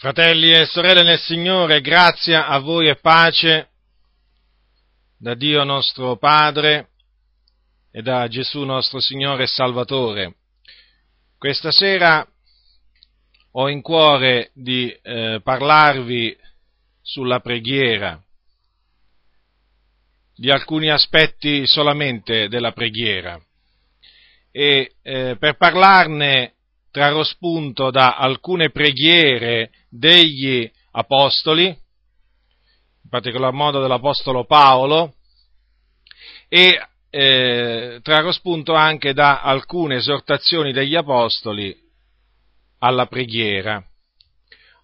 Fratelli e sorelle nel Signore, grazia a voi e pace da Dio nostro Padre e da Gesù nostro Signore e Salvatore. Questa sera ho in cuore di eh, parlarvi sulla preghiera, di alcuni aspetti solamente della preghiera e eh, per parlarne trarrò spunto da alcune preghiere degli apostoli, in particolar modo dell'apostolo Paolo, e eh, trarrò spunto anche da alcune esortazioni degli apostoli alla preghiera.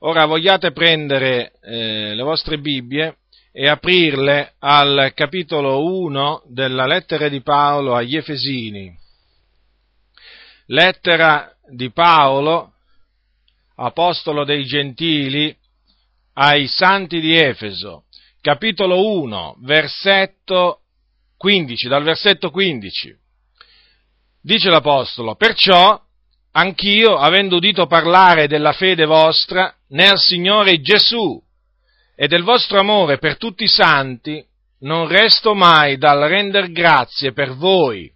Ora vogliate prendere eh, le vostre Bibbie e aprirle al capitolo 1 della lettera di Paolo agli Efesini. Lettera di Paolo, apostolo dei gentili, ai santi di Efeso, capitolo 1, versetto 15, dal versetto 15. Dice l'apostolo, perciò anch'io, avendo udito parlare della fede vostra nel Signore Gesù e del vostro amore per tutti i santi, non resto mai dal render grazie per voi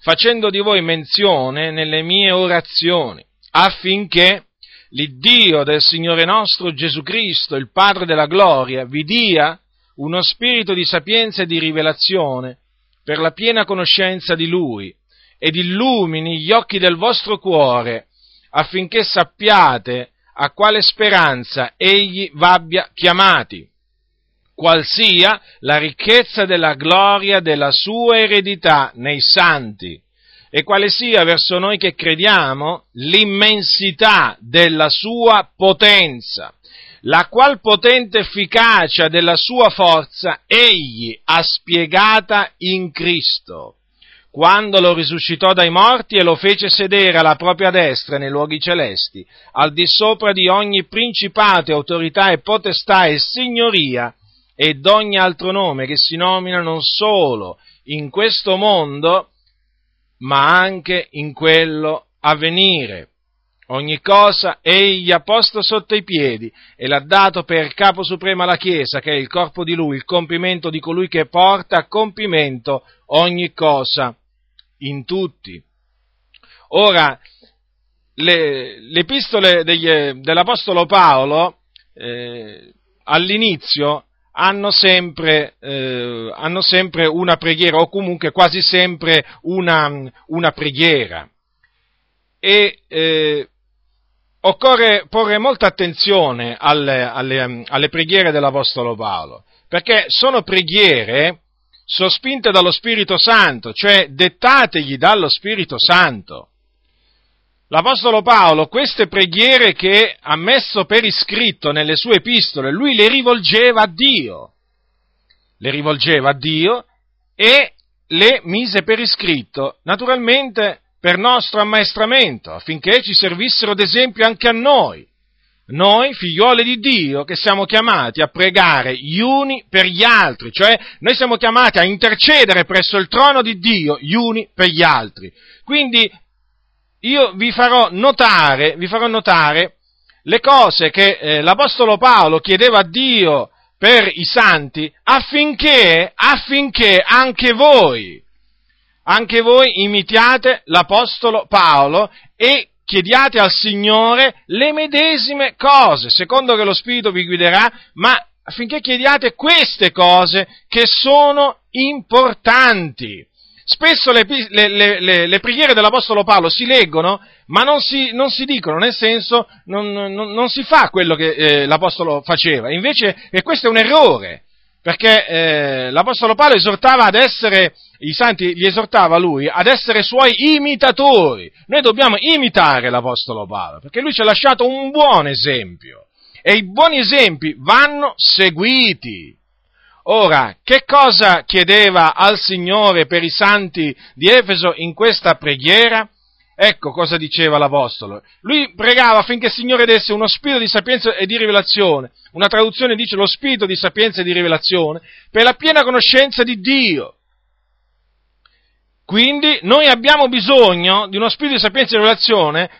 facendo di voi menzione nelle mie orazioni, affinché l'Iddio del Signore nostro Gesù Cristo, il Padre della gloria, vi dia uno spirito di sapienza e di rivelazione per la piena conoscenza di Lui ed illumini gli occhi del vostro cuore affinché sappiate a quale speranza Egli v'abbia chiamati qual sia la ricchezza della gloria della sua eredità nei santi e quale sia verso noi che crediamo l'immensità della sua potenza, la qual potente efficacia della sua forza egli ha spiegata in Cristo, quando lo risuscitò dai morti e lo fece sedere alla propria destra nei luoghi celesti, al di sopra di ogni principato, autorità e potestà e signoria, ed ogni altro nome che si nomina non solo in questo mondo, ma anche in quello a venire. Ogni cosa egli ha posto sotto i piedi e l'ha dato per capo supremo alla Chiesa, che è il corpo di lui, il compimento di colui che porta a compimento ogni cosa in tutti. Ora, le, le epistole dell'Apostolo Paolo eh, all'inizio hanno sempre, eh, hanno sempre, una preghiera o comunque quasi sempre una, una preghiera. E eh, occorre porre molta attenzione alle, alle, alle preghiere dell'Apostolo Paolo, perché sono preghiere sospinte dallo Spirito Santo, cioè dettategli dallo Spirito Santo. L'Apostolo Paolo queste preghiere che ha messo per iscritto nelle sue epistole, lui le rivolgeva a Dio, le rivolgeva a Dio e le mise per iscritto, naturalmente per nostro ammaestramento, affinché ci servissero d'esempio anche a noi, noi figlioli di Dio che siamo chiamati a pregare gli uni per gli altri, cioè noi siamo chiamati a intercedere presso il trono di Dio gli uni per gli altri. Quindi io vi farò notare, vi farò notare le cose che eh, l'Apostolo Paolo chiedeva a Dio per i santi affinché, affinché anche voi, anche voi imitiate l'Apostolo Paolo e chiediate al Signore le medesime cose, secondo che lo Spirito vi guiderà, ma affinché chiediate queste cose che sono importanti. Spesso le, le, le, le, preghiere dell'Apostolo Paolo si leggono, ma non si, non si dicono, nel senso non, non, non, si fa quello che eh, l'Apostolo faceva. Invece, e questo è un errore, perché eh, l'Apostolo Paolo esortava ad essere, i santi gli esortava lui, ad essere suoi imitatori. Noi dobbiamo imitare l'Apostolo Paolo, perché lui ci ha lasciato un buon esempio. E i buoni esempi vanno seguiti. Ora, che cosa chiedeva al Signore per i santi di Efeso in questa preghiera? Ecco cosa diceva l'Apostolo. Lui pregava affinché il Signore desse uno spirito di sapienza e di rivelazione. Una traduzione dice lo spirito di sapienza e di rivelazione per la piena conoscenza di Dio. Quindi noi abbiamo bisogno di uno spirito di sapienza e di rivelazione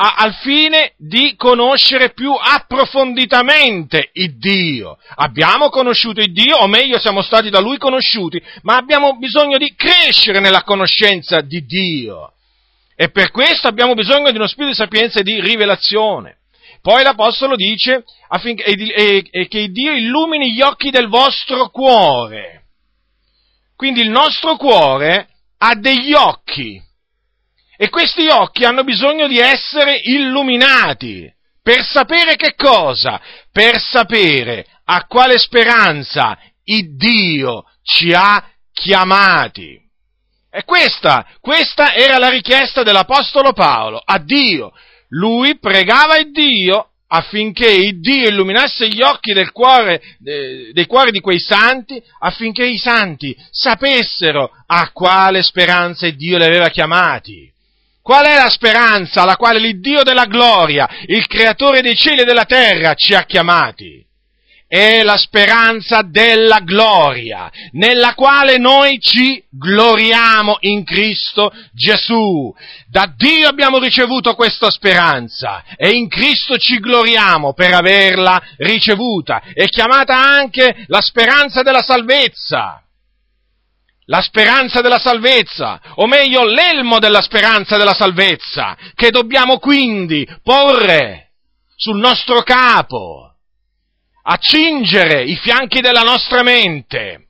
a, al fine di conoscere più approfonditamente il Dio. Abbiamo conosciuto il Dio, o meglio siamo stati da Lui conosciuti, ma abbiamo bisogno di crescere nella conoscenza di Dio. E per questo abbiamo bisogno di uno spirito di sapienza e di rivelazione. Poi l'Apostolo dice affinché, e, e, che Dio illumini gli occhi del vostro cuore. Quindi il nostro cuore ha degli occhi e questi occhi hanno bisogno di essere illuminati. Per sapere che cosa? Per sapere a quale speranza il Dio ci ha chiamati. E questa, questa era la richiesta dell'Apostolo Paolo a Dio. Lui pregava il Dio affinché il Dio illuminasse gli occhi del cuore, dei cuori di quei santi, affinché i santi sapessero a quale speranza il Dio li aveva chiamati. Qual è la speranza alla quale l'Iddio della gloria, il creatore dei cieli e della terra, ci ha chiamati? È la speranza della gloria, nella quale noi ci gloriamo in Cristo Gesù. Da Dio abbiamo ricevuto questa speranza e in Cristo ci gloriamo per averla ricevuta. È chiamata anche la speranza della salvezza la speranza della salvezza, o meglio l'elmo della speranza della salvezza, che dobbiamo quindi porre sul nostro capo, accingere i fianchi della nostra mente,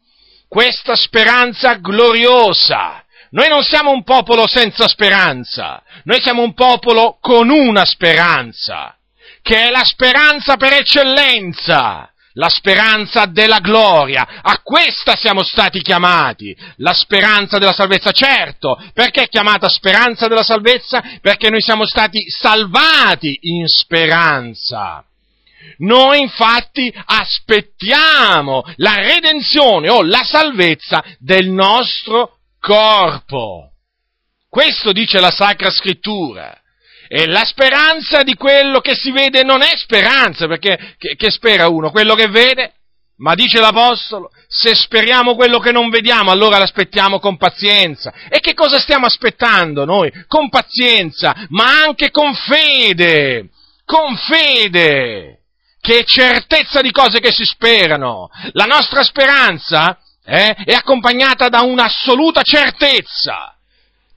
questa speranza gloriosa. Noi non siamo un popolo senza speranza, noi siamo un popolo con una speranza, che è la speranza per eccellenza, la speranza della gloria. A questa siamo stati chiamati, la speranza della salvezza. Certo, perché è chiamata speranza della salvezza? Perché noi siamo stati salvati in speranza. Noi infatti aspettiamo la redenzione o la salvezza del nostro corpo. Questo dice la Sacra Scrittura. E la speranza di quello che si vede non è speranza, perché che, che spera uno? Quello che vede? Ma dice l'Apostolo, se speriamo quello che non vediamo, allora l'aspettiamo con pazienza. E che cosa stiamo aspettando noi? Con pazienza, ma anche con fede. Con fede. Che certezza di cose che si sperano. La nostra speranza eh, è accompagnata da un'assoluta certezza.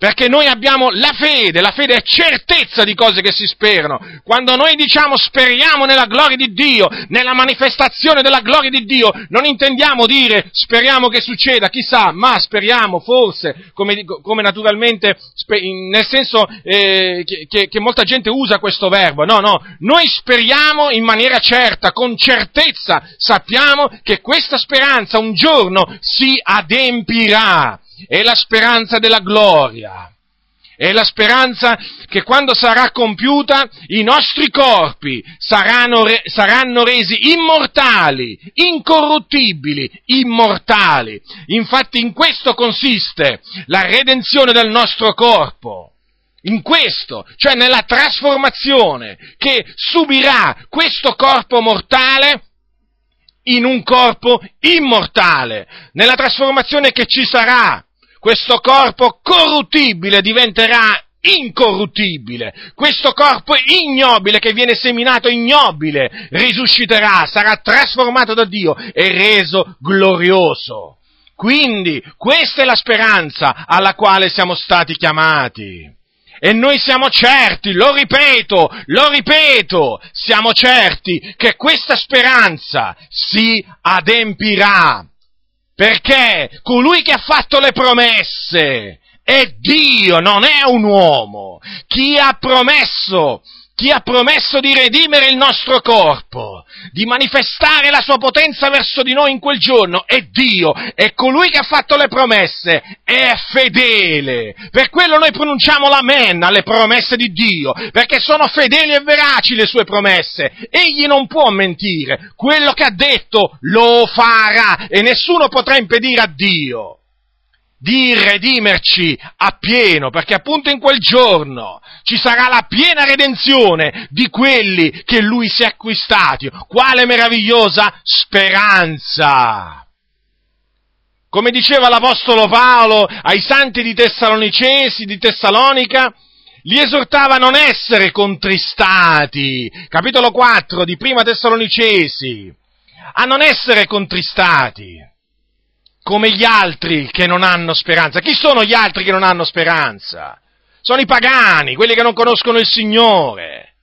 Perché noi abbiamo la fede, la fede è certezza di cose che si sperano. Quando noi diciamo speriamo nella gloria di Dio, nella manifestazione della gloria di Dio, non intendiamo dire speriamo che succeda, chissà, ma speriamo forse, come, come naturalmente, nel senso eh, che, che molta gente usa questo verbo. No, no, noi speriamo in maniera certa, con certezza, sappiamo che questa speranza un giorno si adempirà è la speranza della gloria, è la speranza che quando sarà compiuta i nostri corpi saranno, re, saranno resi immortali, incorruttibili, immortali. Infatti in questo consiste la redenzione del nostro corpo. In questo, cioè nella trasformazione che subirà questo corpo mortale in un corpo immortale, nella trasformazione che ci sarà questo corpo corruttibile diventerà incorruttibile, questo corpo ignobile che viene seminato ignobile risusciterà, sarà trasformato da Dio e reso glorioso. Quindi questa è la speranza alla quale siamo stati chiamati. E noi siamo certi, lo ripeto, lo ripeto, siamo certi che questa speranza si adempirà perché colui che ha fatto le promesse è Dio, non è un uomo. Chi ha promesso chi ha promesso di redimere il nostro corpo, di manifestare la sua potenza verso di noi in quel giorno, è Dio, è colui che ha fatto le promesse, è fedele. Per quello noi pronunciamo l'amen alle promesse di Dio, perché sono fedeli e veraci le sue promesse. Egli non può mentire, quello che ha detto lo farà e nessuno potrà impedire a Dio di redimerci appieno, perché appunto in quel giorno ci sarà la piena redenzione di quelli che lui si è acquistati. Quale meravigliosa speranza! Come diceva l'Apostolo Paolo ai santi di Tessalonicesi, di Tessalonica, li esortava a non essere contristati, capitolo 4 di Prima Tessalonicesi, a non essere contristati, come gli altri che non hanno speranza. Chi sono gli altri che non hanno speranza? Sono i pagani, quelli che non conoscono il Signore.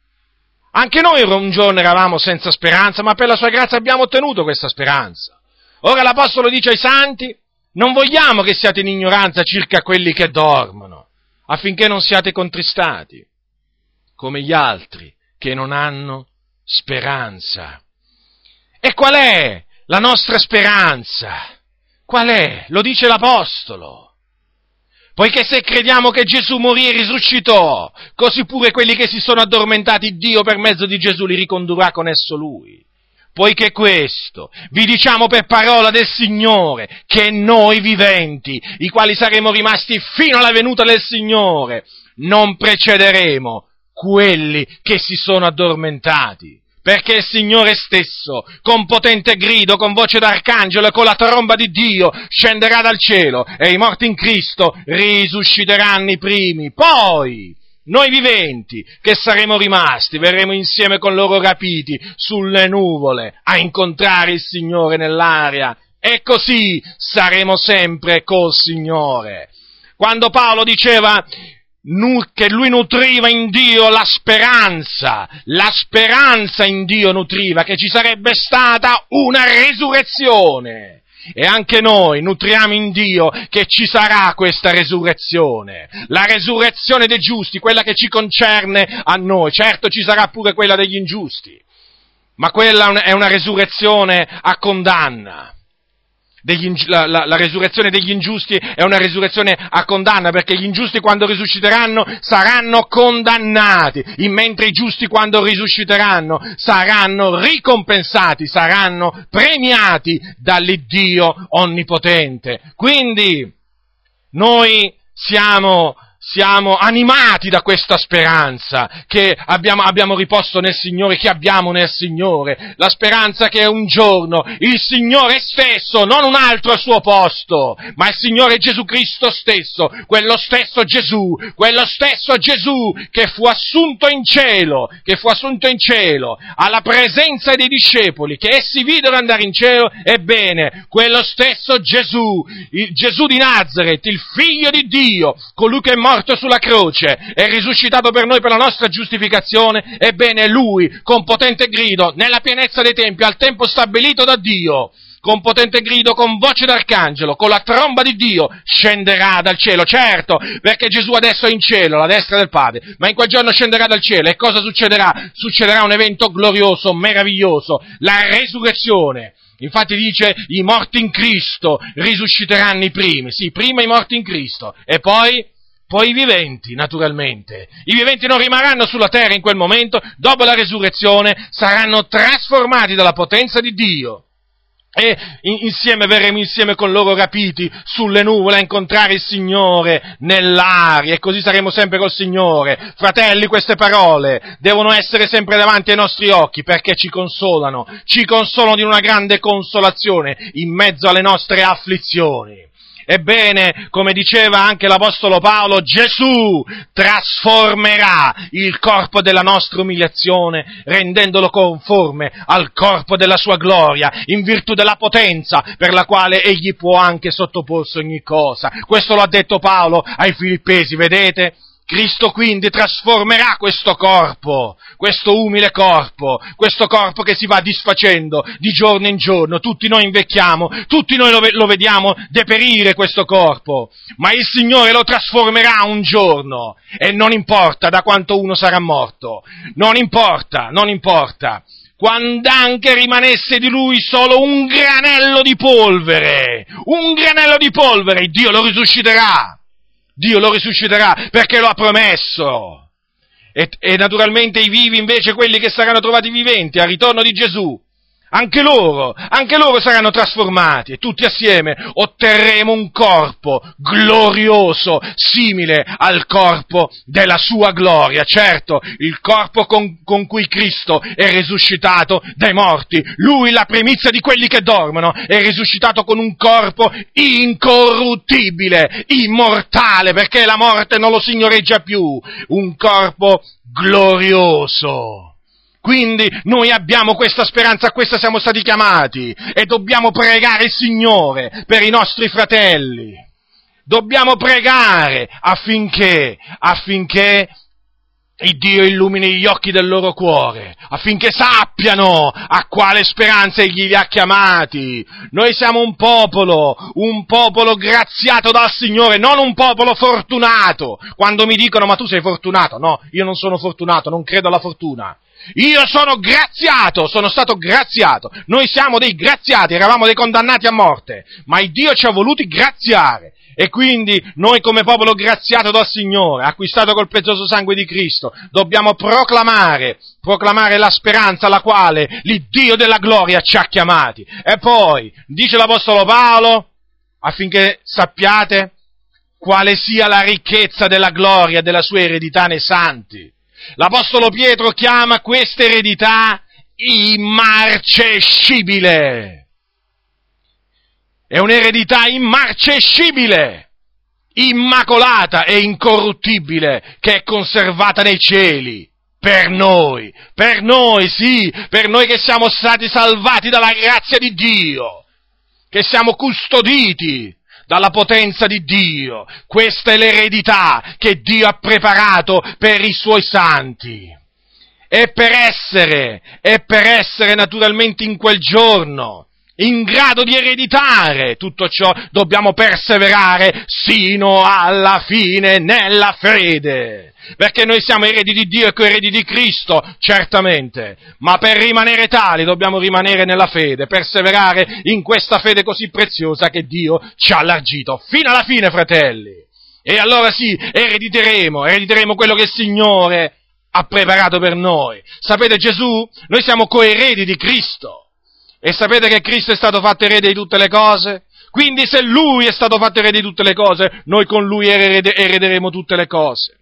Anche noi un giorno eravamo senza speranza, ma per la sua grazia abbiamo ottenuto questa speranza. Ora l'Apostolo dice ai santi, non vogliamo che siate in ignoranza circa quelli che dormono, affinché non siate contristati, come gli altri che non hanno speranza. E qual è la nostra speranza? Qual è? Lo dice l'Apostolo. Poiché se crediamo che Gesù morì e risuscitò, così pure quelli che si sono addormentati Dio per mezzo di Gesù li ricondurrà con esso Lui. Poiché questo vi diciamo per parola del Signore, che noi viventi, i quali saremo rimasti fino alla venuta del Signore, non precederemo quelli che si sono addormentati perché il Signore stesso, con potente grido, con voce d'arcangelo e con la tromba di Dio, scenderà dal cielo e i morti in Cristo risusciteranno i primi. Poi, noi viventi, che saremo rimasti, verremo insieme con loro rapiti sulle nuvole a incontrare il Signore nell'aria e così saremo sempre col Signore. Quando Paolo diceva che lui nutriva in Dio la speranza, la speranza in Dio nutriva che ci sarebbe stata una resurrezione. E anche noi nutriamo in Dio che ci sarà questa resurrezione, la resurrezione dei giusti, quella che ci concerne a noi. Certo ci sarà pure quella degli ingiusti, ma quella è una resurrezione a condanna degli, la, la, la, resurrezione degli ingiusti è una resurrezione a condanna, perché gli ingiusti quando risusciteranno saranno condannati, mentre i giusti quando risusciteranno saranno ricompensati, saranno premiati dall'Iddio onnipotente. Quindi noi siamo siamo animati da questa speranza che abbiamo, abbiamo, riposto nel Signore, che abbiamo nel Signore, la speranza che un giorno il Signore stesso, non un altro al suo posto, ma il Signore Gesù Cristo stesso, quello stesso Gesù, quello stesso Gesù che fu assunto in cielo, che fu assunto in cielo, alla presenza dei discepoli, che essi videro andare in cielo, ebbene, quello stesso Gesù, il Gesù di Nazareth, il figlio di Dio, colui che è morto sulla croce e risuscitato per noi per la nostra giustificazione, ebbene lui, con potente grido, nella pienezza dei tempi, al tempo stabilito da Dio, con potente grido, con voce d'arcangelo, con la tromba di Dio, scenderà dal cielo, certo, perché Gesù adesso è in cielo, alla destra del Padre, ma in quel giorno scenderà dal cielo e cosa succederà? Succederà un evento glorioso, meraviglioso, la resurrezione. Infatti dice i morti in Cristo risusciteranno i primi, sì, prima i morti in Cristo e poi poi i viventi, naturalmente. I viventi non rimarranno sulla terra in quel momento, dopo la resurrezione saranno trasformati dalla potenza di Dio. E insieme verremo insieme con loro rapiti sulle nuvole a incontrare il Signore nell'aria e così saremo sempre col Signore. Fratelli, queste parole devono essere sempre davanti ai nostri occhi perché ci consolano, ci consolano di una grande consolazione in mezzo alle nostre afflizioni. Ebbene, come diceva anche l'Apostolo Paolo, Gesù trasformerà il corpo della nostra umiliazione, rendendolo conforme al corpo della sua gloria, in virtù della potenza per la quale egli può anche sottoporsi ogni cosa. Questo lo ha detto Paolo ai Filippesi, vedete? Cristo quindi trasformerà questo corpo, questo umile corpo, questo corpo che si va disfacendo di giorno in giorno, tutti noi invecchiamo, tutti noi lo, lo, vediamo deperire questo corpo, ma il Signore lo trasformerà un giorno e non importa da quanto uno sarà morto, non importa, non importa. Quando anche rimanesse di lui solo un granello di polvere, un granello di polvere, Dio lo risusciterà Dio lo risusciterà perché lo ha promesso. E, e, naturalmente i vivi invece, quelli che saranno trovati viventi al ritorno di Gesù, anche loro, anche loro saranno trasformati e tutti assieme otterremo un corpo glorioso, simile al corpo della sua gloria. Certo, il corpo con, con, cui Cristo è risuscitato dai morti. Lui, la primizia di quelli che dormono, è risuscitato con un corpo incorruttibile, immortale, perché la morte non lo signoreggia più. Un corpo glorioso. Quindi noi abbiamo questa speranza, a questa siamo stati chiamati e dobbiamo pregare il Signore per i nostri fratelli. Dobbiamo pregare affinché, affinché il Dio illumini gli occhi del loro cuore, affinché sappiano a quale speranza Egli li ha chiamati. Noi siamo un popolo, un popolo graziato dal Signore, non un popolo fortunato. Quando mi dicono ma tu sei fortunato, no, io non sono fortunato, non credo alla fortuna. Io sono graziato, sono stato graziato. Noi siamo dei graziati, eravamo dei condannati a morte, ma il Dio ci ha voluti graziare. E quindi noi come popolo graziato dal Signore, acquistato col prezioso sangue di Cristo, dobbiamo proclamare, proclamare la speranza alla quale l'Iddio della gloria ci ha chiamati. E poi, dice l'Apostolo Paolo, affinché sappiate quale sia la ricchezza della gloria della sua eredità nei santi L'Apostolo Pietro chiama questa eredità immarcescibile. È un'eredità immarcescibile, immacolata e incorruttibile, che è conservata nei cieli. Per noi, per noi sì, per noi che siamo stati salvati dalla grazia di Dio, che siamo custoditi dalla potenza di Dio. Questa è l'eredità che Dio ha preparato per i suoi santi. E per essere, e per essere naturalmente in quel giorno in grado di ereditare tutto ciò, dobbiamo perseverare sino alla fine nella fede. Perché noi siamo eredi di Dio e coeredi di Cristo, certamente, ma per rimanere tali dobbiamo rimanere nella fede, perseverare in questa fede così preziosa che Dio ci ha allargito. Fino alla fine, fratelli. E allora sì, erediteremo, erediteremo quello che il Signore ha preparato per noi. Sapete Gesù? Noi siamo coeredi di Cristo. E sapete che Cristo è stato fatto erede di tutte le cose? Quindi se Lui è stato fatto erede di tutte le cose, noi con Lui erederemo tutte le cose.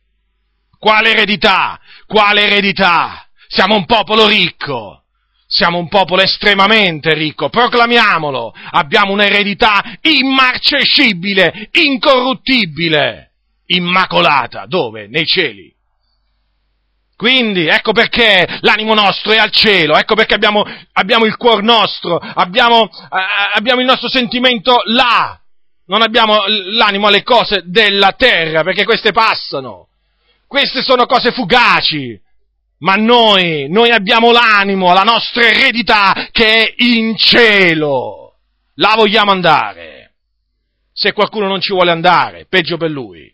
Quale eredità? Quale eredità? Siamo un popolo ricco. Siamo un popolo estremamente ricco, proclamiamolo. Abbiamo un'eredità immarcescibile, incorruttibile, immacolata. Dove? Nei cieli. Quindi, ecco perché l'animo nostro è al cielo, ecco perché abbiamo, abbiamo il cuor nostro, abbiamo, eh, abbiamo il nostro sentimento là, non abbiamo l'animo alle cose della terra, perché queste passano. Queste sono cose fugaci, ma noi, noi abbiamo l'animo, la nostra eredità che è in cielo. Là vogliamo andare. Se qualcuno non ci vuole andare, peggio per lui.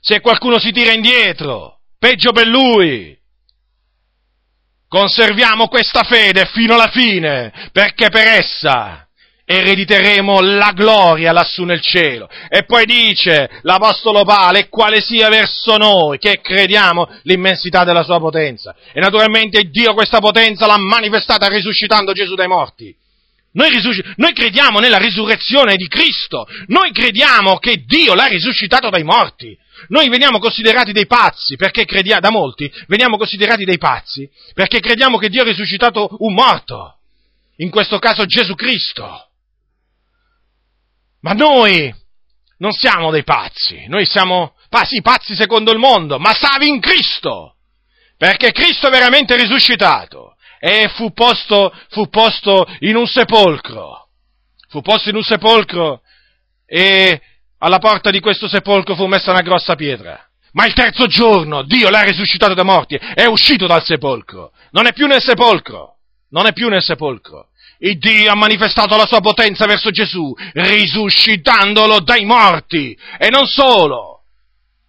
Se qualcuno si tira indietro, peggio per lui. Conserviamo questa fede fino alla fine, perché per essa erediteremo la gloria lassù nel cielo. E poi dice l'Apostolo Paolo, quale sia verso noi che crediamo l'immensità della sua potenza. E naturalmente Dio questa potenza l'ha manifestata risuscitando Gesù dai morti. Noi, risusc- noi, crediamo nella risurrezione di Cristo, noi crediamo che Dio l'ha risuscitato dai morti. Noi veniamo considerati dei pazzi, perché crediamo, da molti, veniamo considerati dei pazzi, perché crediamo che Dio ha risuscitato un morto, in questo caso Gesù Cristo. Ma noi non siamo dei pazzi, noi siamo, sì, pazzi secondo il mondo, ma savi in Cristo, perché Cristo è veramente risuscitato e fu posto, fu posto in un sepolcro, fu posto in un sepolcro e alla porta di questo sepolcro fu messa una grossa pietra. Ma il terzo giorno Dio l'ha risuscitato dai morti, è uscito dal sepolcro, non è più nel sepolcro, non è più nel sepolcro. Il Dio ha manifestato la sua potenza verso Gesù, risuscitandolo dai morti. E non solo,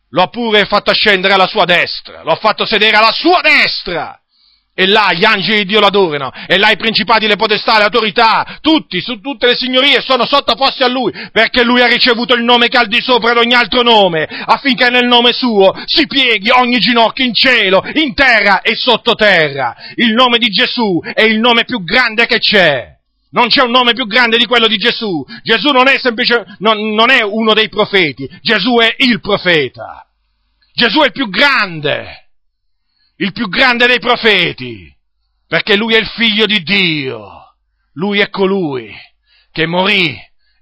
lo ha pure fatto scendere alla sua destra, lo ha fatto sedere alla sua destra. E là gli angeli di Dio l'adorano, e là i principati, le potestà, le autorità, tutti, su tutte le signorie sono sottoposti a Lui, perché Lui ha ricevuto il nome che ha al di sopra di ogni altro nome, affinché nel nome suo si pieghi ogni ginocchio in cielo, in terra e sottoterra. Il nome di Gesù è il nome più grande che c'è. Non c'è un nome più grande di quello di Gesù. Gesù non è semplicemente, non, non è uno dei profeti, Gesù è il profeta. Gesù è il più grande il più grande dei profeti, perché lui è il figlio di Dio, lui è colui che morì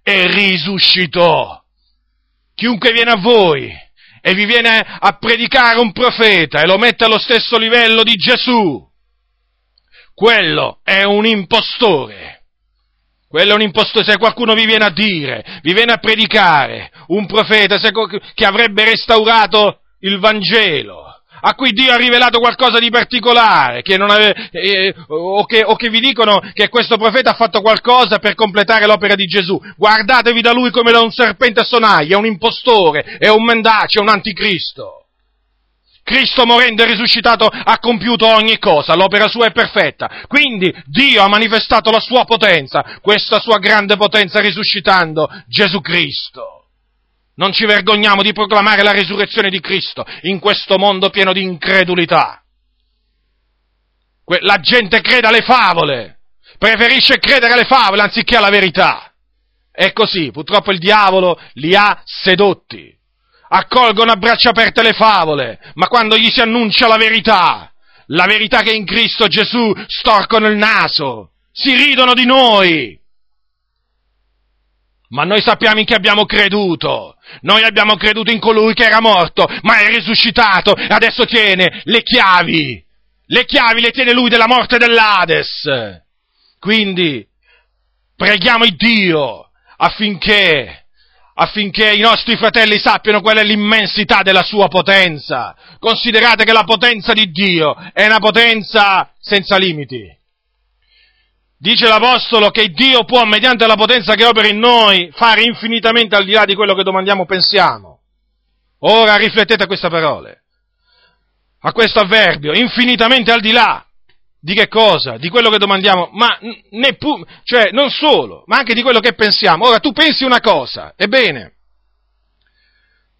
e risuscitò. Chiunque viene a voi e vi viene a predicare un profeta e lo mette allo stesso livello di Gesù, quello è un impostore. Quello è un impostore, se qualcuno vi viene a dire, vi viene a predicare un profeta che avrebbe restaurato il Vangelo, a cui Dio ha rivelato qualcosa di particolare, che ave, eh, o, che, o, che, vi dicono che questo profeta ha fatto qualcosa per completare l'opera di Gesù. Guardatevi da lui come da un serpente a sonaglia, è un impostore, è un mendace, è un anticristo. Cristo morendo e risuscitato ha compiuto ogni cosa, l'opera sua è perfetta. Quindi Dio ha manifestato la sua potenza, questa sua grande potenza risuscitando Gesù Cristo. Non ci vergogniamo di proclamare la risurrezione di Cristo in questo mondo pieno di incredulità. La gente crede alle favole, preferisce credere alle favole anziché alla verità. È così, purtroppo il diavolo li ha sedotti. Accolgono a braccia aperte le favole, ma quando gli si annuncia la verità, la verità che in Cristo Gesù storcono il naso, si ridono di noi. Ma noi sappiamo in chi abbiamo creduto. Noi abbiamo creduto in colui che era morto, ma è risuscitato e adesso tiene le chiavi. Le chiavi le tiene lui della morte dell'Ades. Quindi preghiamo il Dio affinché, affinché i nostri fratelli sappiano qual è l'immensità della sua potenza. Considerate che la potenza di Dio è una potenza senza limiti. Dice l'Apostolo che Dio può, mediante la potenza che opera in noi, fare infinitamente al di là di quello che domandiamo o pensiamo. Ora riflettete a queste parole, a questo avverbio, infinitamente al di là. Di che cosa? Di quello che domandiamo, ma neppure, cioè non solo, ma anche di quello che pensiamo. Ora tu pensi una cosa, ebbene,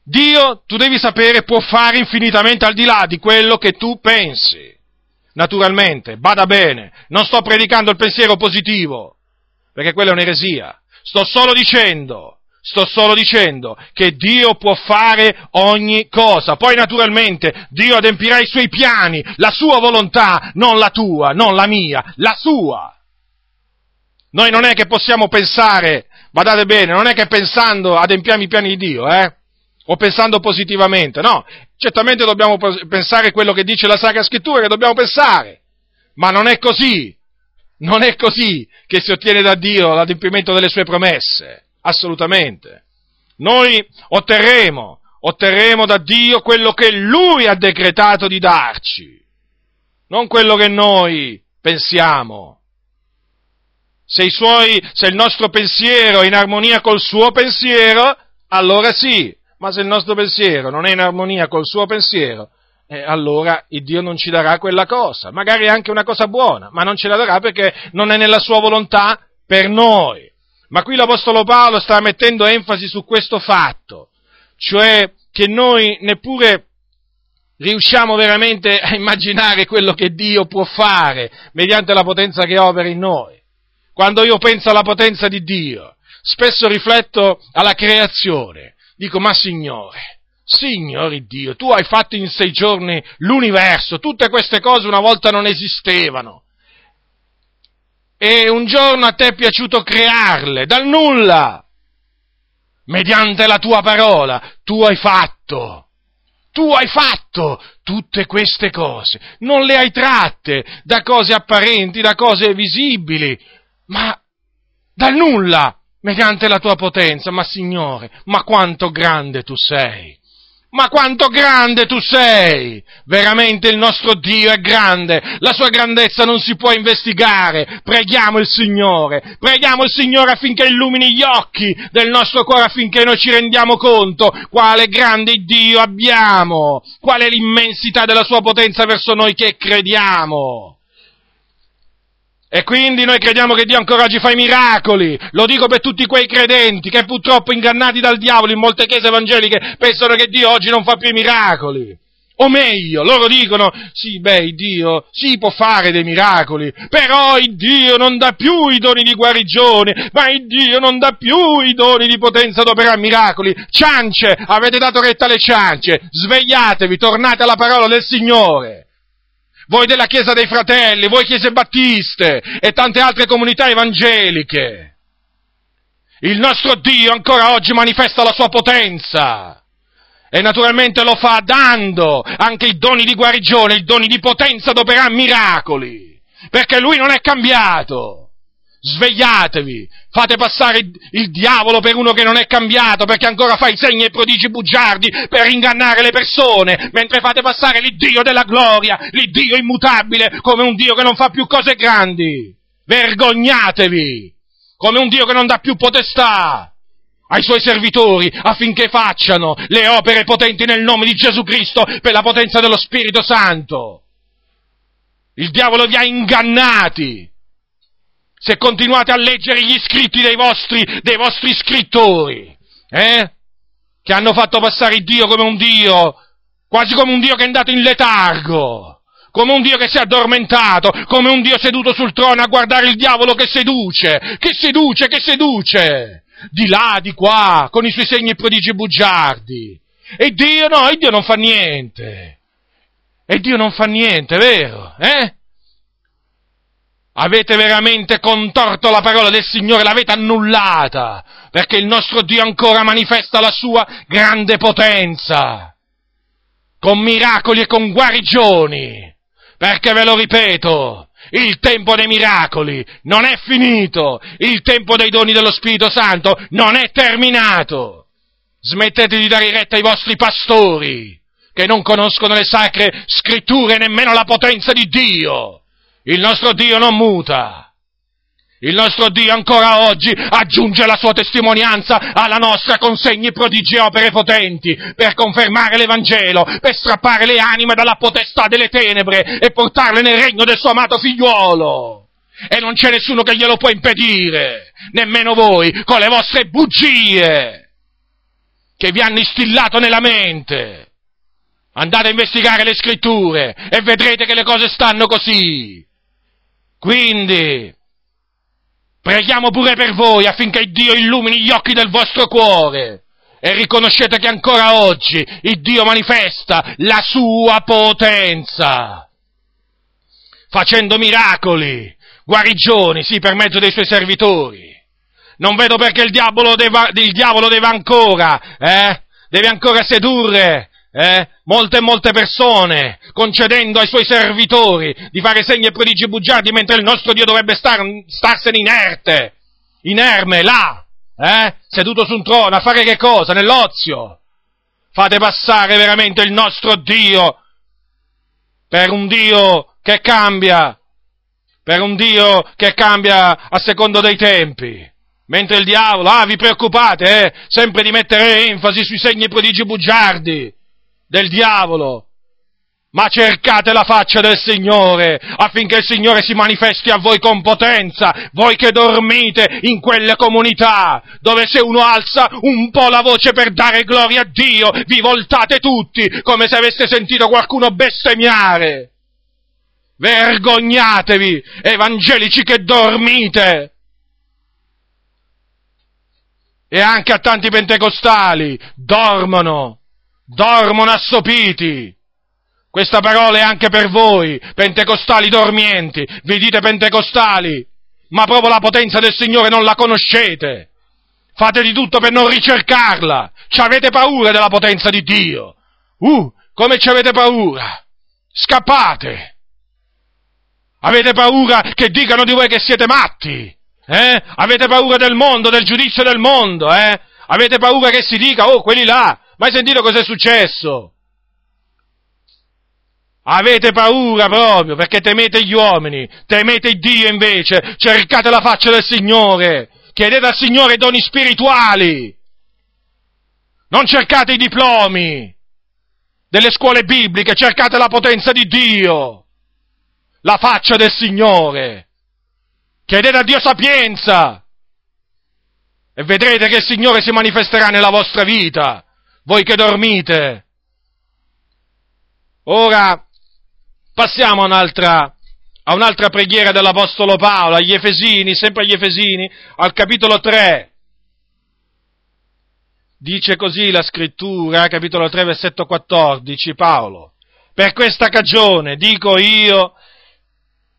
Dio, tu devi sapere, può fare infinitamente al di là di quello che tu pensi naturalmente, bada bene, non sto predicando il pensiero positivo, perché quella è un'eresia, sto solo dicendo, sto solo dicendo che Dio può fare ogni cosa, poi naturalmente Dio adempirà i suoi piani, la sua volontà, non la tua, non la mia, la sua. Noi non è che possiamo pensare, badate bene, non è che pensando adempiamo i piani di Dio, eh? O pensando positivamente, no, certamente dobbiamo pensare quello che dice la Sacra Scrittura, che dobbiamo pensare, ma non è così, non è così che si ottiene da Dio l'adempimento delle sue promesse, assolutamente. Noi otterremo, otterremo da Dio quello che Lui ha decretato di darci, non quello che noi pensiamo. Se, suoi, se il nostro pensiero è in armonia col suo pensiero, allora sì, ma se il nostro pensiero non è in armonia col suo pensiero, eh, allora il Dio non ci darà quella cosa, magari anche una cosa buona, ma non ce la darà perché non è nella sua volontà per noi. Ma qui l'Apostolo Paolo sta mettendo enfasi su questo fatto, cioè che noi neppure riusciamo veramente a immaginare quello che Dio può fare mediante la potenza che opera in noi. Quando io penso alla potenza di Dio, spesso rifletto alla creazione Dico, ma Signore, Signore Dio, tu hai fatto in sei giorni l'universo, tutte queste cose una volta non esistevano. E un giorno a te è piaciuto crearle, dal nulla, mediante la tua parola, tu hai fatto. Tu hai fatto tutte queste cose, non le hai tratte da cose apparenti, da cose visibili, ma dal nulla mediante la tua potenza, ma Signore, ma quanto grande tu sei! Ma quanto grande tu sei! Veramente il nostro Dio è grande, la sua grandezza non si può investigare. Preghiamo il Signore, preghiamo il Signore affinché illumini gli occhi del nostro cuore affinché noi ci rendiamo conto quale grande Dio abbiamo, qual è l'immensità della sua potenza verso noi che crediamo. E quindi noi crediamo che Dio ancora oggi fa i miracoli. Lo dico per tutti quei credenti che purtroppo ingannati dal diavolo in molte chiese evangeliche pensano che Dio oggi non fa più i miracoli. O meglio, loro dicono, sì, beh, Dio, sì, può fare dei miracoli, però il Dio non dà più i doni di guarigione, ma il Dio non dà più i doni di potenza ad operare miracoli. Ciance, avete dato retta alle ciance, svegliatevi, tornate alla parola del Signore. Voi della Chiesa dei Fratelli, voi Chiese Battiste e tante altre comunità evangeliche. Il nostro Dio ancora oggi manifesta la sua potenza. E naturalmente lo fa dando anche i doni di guarigione, i doni di potenza ad operare miracoli. Perché lui non è cambiato. Svegliatevi, fate passare il diavolo per uno che non è cambiato, perché ancora fa i segni e prodigi bugiardi per ingannare le persone, mentre fate passare l'Iddio della gloria, l'Iddio immutabile, come un Dio che non fa più cose grandi. Vergognatevi, come un Dio che non dà più potestà ai suoi servitori affinché facciano le opere potenti nel nome di Gesù Cristo per la potenza dello Spirito Santo. Il diavolo vi ha ingannati. Se continuate a leggere gli scritti dei vostri, dei vostri scrittori, eh? Che hanno fatto passare Dio come un Dio, quasi come un Dio che è andato in letargo, come un Dio che si è addormentato, come un Dio seduto sul trono a guardare il diavolo che seduce, che seduce, che seduce di là, di qua, con i suoi segni e prodigi bugiardi. E Dio no, e Dio non fa niente. E Dio non fa niente, vero? Eh? Avete veramente contorto la parola del Signore, l'avete annullata, perché il nostro Dio ancora manifesta la sua grande potenza, con miracoli e con guarigioni, perché ve lo ripeto, il tempo dei miracoli non è finito, il tempo dei doni dello Spirito Santo non è terminato. Smettete di dare retta ai vostri pastori, che non conoscono le sacre scritture e nemmeno la potenza di Dio. Il nostro Dio non muta. Il nostro Dio ancora oggi aggiunge la sua testimonianza alla nostra con segni, prodigi e opere potenti per confermare l'Evangelo, per strappare le anime dalla potestà delle tenebre e portarle nel regno del suo amato figliuolo. E non c'è nessuno che glielo può impedire, nemmeno voi, con le vostre bugie che vi hanno istillato nella mente. Andate a investigare le scritture e vedrete che le cose stanno così. Quindi, Preghiamo pure per voi affinché Dio illumini gli occhi del vostro cuore e riconoscete che ancora oggi il Dio manifesta la sua potenza, facendo miracoli, guarigioni, sì, per mezzo dei suoi servitori. Non vedo perché il diavolo deve, il diavolo deve ancora, eh, deve ancora sedurre eh, molte e molte persone, concedendo ai suoi servitori di fare segni e prodigi bugiardi, mentre il nostro Dio dovrebbe star, starsene inerte, inerme, là, eh, seduto su un trono, a fare che cosa? Nell'ozio. Fate passare veramente il nostro Dio per un Dio che cambia, per un Dio che cambia a secondo dei tempi. Mentre il diavolo, ah, vi preoccupate, eh, sempre di mettere enfasi sui segni e prodigi bugiardi del diavolo, ma cercate la faccia del Signore affinché il Signore si manifesti a voi con potenza, voi che dormite in quelle comunità dove se uno alza un po' la voce per dare gloria a Dio, vi voltate tutti come se aveste sentito qualcuno bestemmiare. Vergognatevi, evangelici che dormite! E anche a tanti pentecostali dormono dormono assopiti. Questa parola è anche per voi, pentecostali dormienti, vi dite pentecostali, ma proprio la potenza del Signore non la conoscete. Fate di tutto per non ricercarla. Ci avete paura della potenza di Dio. Uh, come ci avete paura? Scappate. Avete paura che dicano di voi che siete matti? Eh? Avete paura del mondo, del giudizio del mondo, eh? Avete paura che si dica, oh, quelli là, Mai sentito cosa è successo? Avete paura proprio perché temete gli uomini, temete Dio invece, cercate la faccia del Signore, chiedete al Signore doni spirituali, non cercate i diplomi delle scuole bibliche, cercate la potenza di Dio, la faccia del Signore. chiedete a Dio sapienza e vedrete che il Signore si manifesterà nella vostra vita, voi che dormite. Ora passiamo a un'altra, a un'altra preghiera dell'Apostolo Paolo, agli Efesini, sempre agli Efesini, al capitolo 3. Dice così la scrittura, capitolo 3, versetto 14, Paolo. Per questa cagione dico io,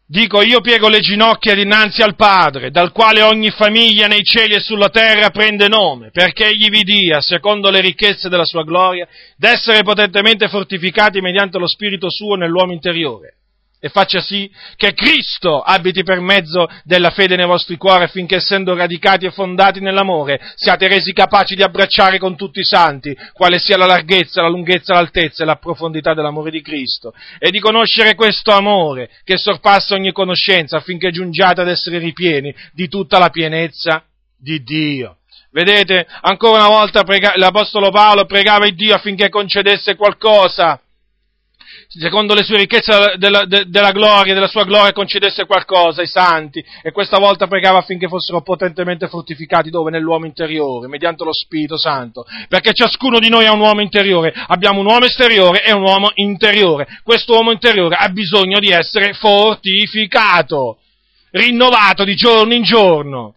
dico io piego le ginocchia dinanzi al Padre, dal quale ogni famiglia nei cieli e sulla terra prende nome, perché egli vi dia, secondo le ricchezze della sua gloria, d'essere potentemente fortificati mediante lo Spirito suo nell'uomo interiore e faccia sì che Cristo abiti per mezzo della fede nei vostri cuori affinché essendo radicati e fondati nell'amore siate resi capaci di abbracciare con tutti i santi quale sia la larghezza, la lunghezza, l'altezza e la profondità dell'amore di Cristo e di conoscere questo amore che sorpassa ogni conoscenza affinché giungiate ad essere ripieni di tutta la pienezza di Dio. Vedete, ancora una volta prega- l'Apostolo Paolo pregava il Dio affinché concedesse qualcosa secondo le sue ricchezze della, de, della gloria, della sua gloria, concedesse qualcosa ai santi, e questa volta pregava affinché fossero potentemente fortificati dove? Nell'uomo interiore, mediante lo Spirito Santo, perché ciascuno di noi ha un uomo interiore, abbiamo un uomo esteriore e un uomo interiore, questo uomo interiore ha bisogno di essere fortificato, rinnovato di giorno in giorno,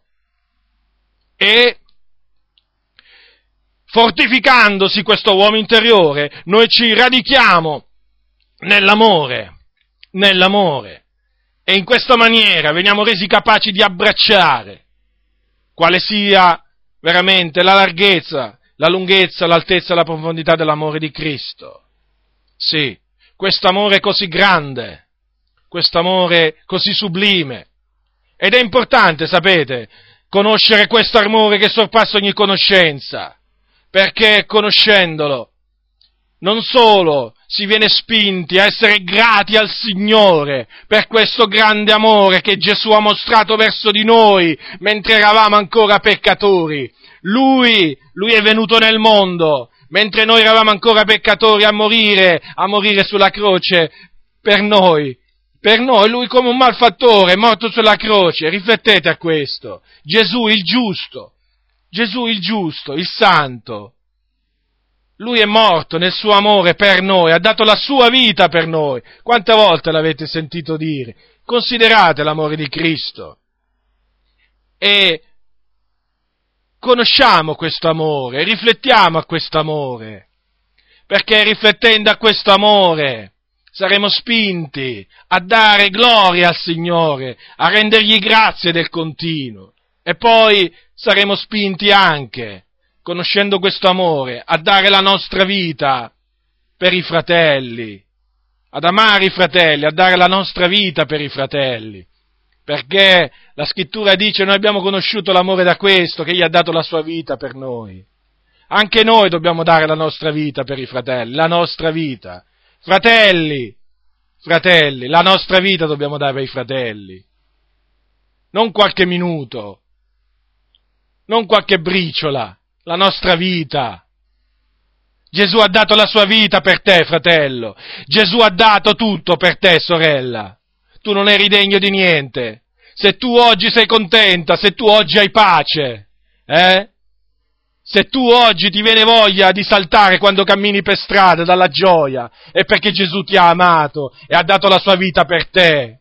e fortificandosi questo uomo interiore, noi ci radichiamo nell'amore, nell'amore. E in questa maniera veniamo resi capaci di abbracciare quale sia veramente la larghezza, la lunghezza, l'altezza la profondità dell'amore di Cristo. Sì, questo amore così grande, questo amore così sublime. Ed è importante, sapete, conoscere questo amore che sorpassa ogni conoscenza, perché conoscendolo non solo si viene spinti a essere grati al Signore per questo grande amore che Gesù ha mostrato verso di noi mentre eravamo ancora peccatori. Lui, lui è venuto nel mondo mentre noi eravamo ancora peccatori a morire, a morire sulla croce per noi. Per noi, lui come un malfattore è morto sulla croce, riflettete a questo. Gesù il giusto, Gesù il giusto, il santo, lui è morto nel suo amore per noi, ha dato la sua vita per noi. Quante volte l'avete sentito dire? Considerate l'amore di Cristo. E conosciamo questo amore, riflettiamo a questo amore, perché riflettendo a questo amore saremo spinti a dare gloria al Signore, a rendergli grazie del continuo e poi saremo spinti anche conoscendo questo amore, a dare la nostra vita per i fratelli, ad amare i fratelli, a dare la nostra vita per i fratelli. Perché la scrittura dice noi abbiamo conosciuto l'amore da questo, che egli ha dato la sua vita per noi. Anche noi dobbiamo dare la nostra vita per i fratelli, la nostra vita. Fratelli, fratelli, la nostra vita dobbiamo dare ai fratelli. Non qualche minuto, non qualche briciola, la nostra vita. Gesù ha dato la sua vita per te, fratello. Gesù ha dato tutto per te, sorella. Tu non eri degno di niente. Se tu oggi sei contenta, se tu oggi hai pace, eh? Se tu oggi ti viene voglia di saltare quando cammini per strada dalla gioia, è perché Gesù ti ha amato e ha dato la sua vita per te.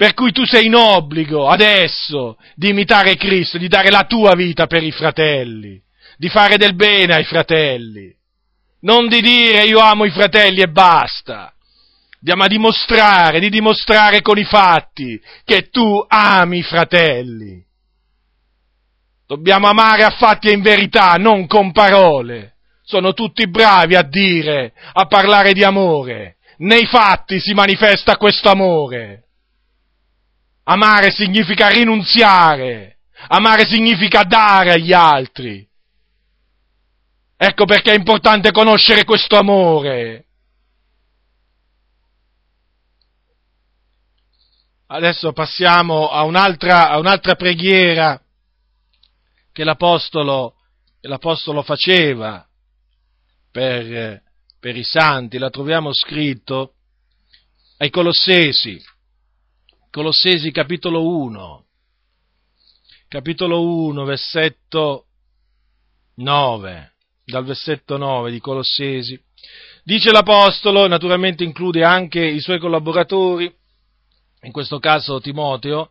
Per cui tu sei in obbligo adesso di imitare Cristo, di dare la tua vita per i fratelli, di fare del bene ai fratelli. Non di dire io amo i fratelli e basta, ma dimostrare, di dimostrare con i fatti che tu ami i fratelli. Dobbiamo amare a fatti e in verità, non con parole. Sono tutti bravi a dire, a parlare di amore. Nei fatti si manifesta questo amore. Amare significa rinunziare, amare significa dare agli altri. Ecco perché è importante conoscere questo amore. Adesso passiamo a un'altra, a un'altra preghiera che l'Apostolo, l'Apostolo faceva per, per i santi, la troviamo scritto ai Colossesi Colossesi capitolo 1, capitolo 1, versetto 9, dal versetto 9 di Colossesi, dice l'Apostolo, naturalmente include anche i suoi collaboratori, in questo caso Timoteo,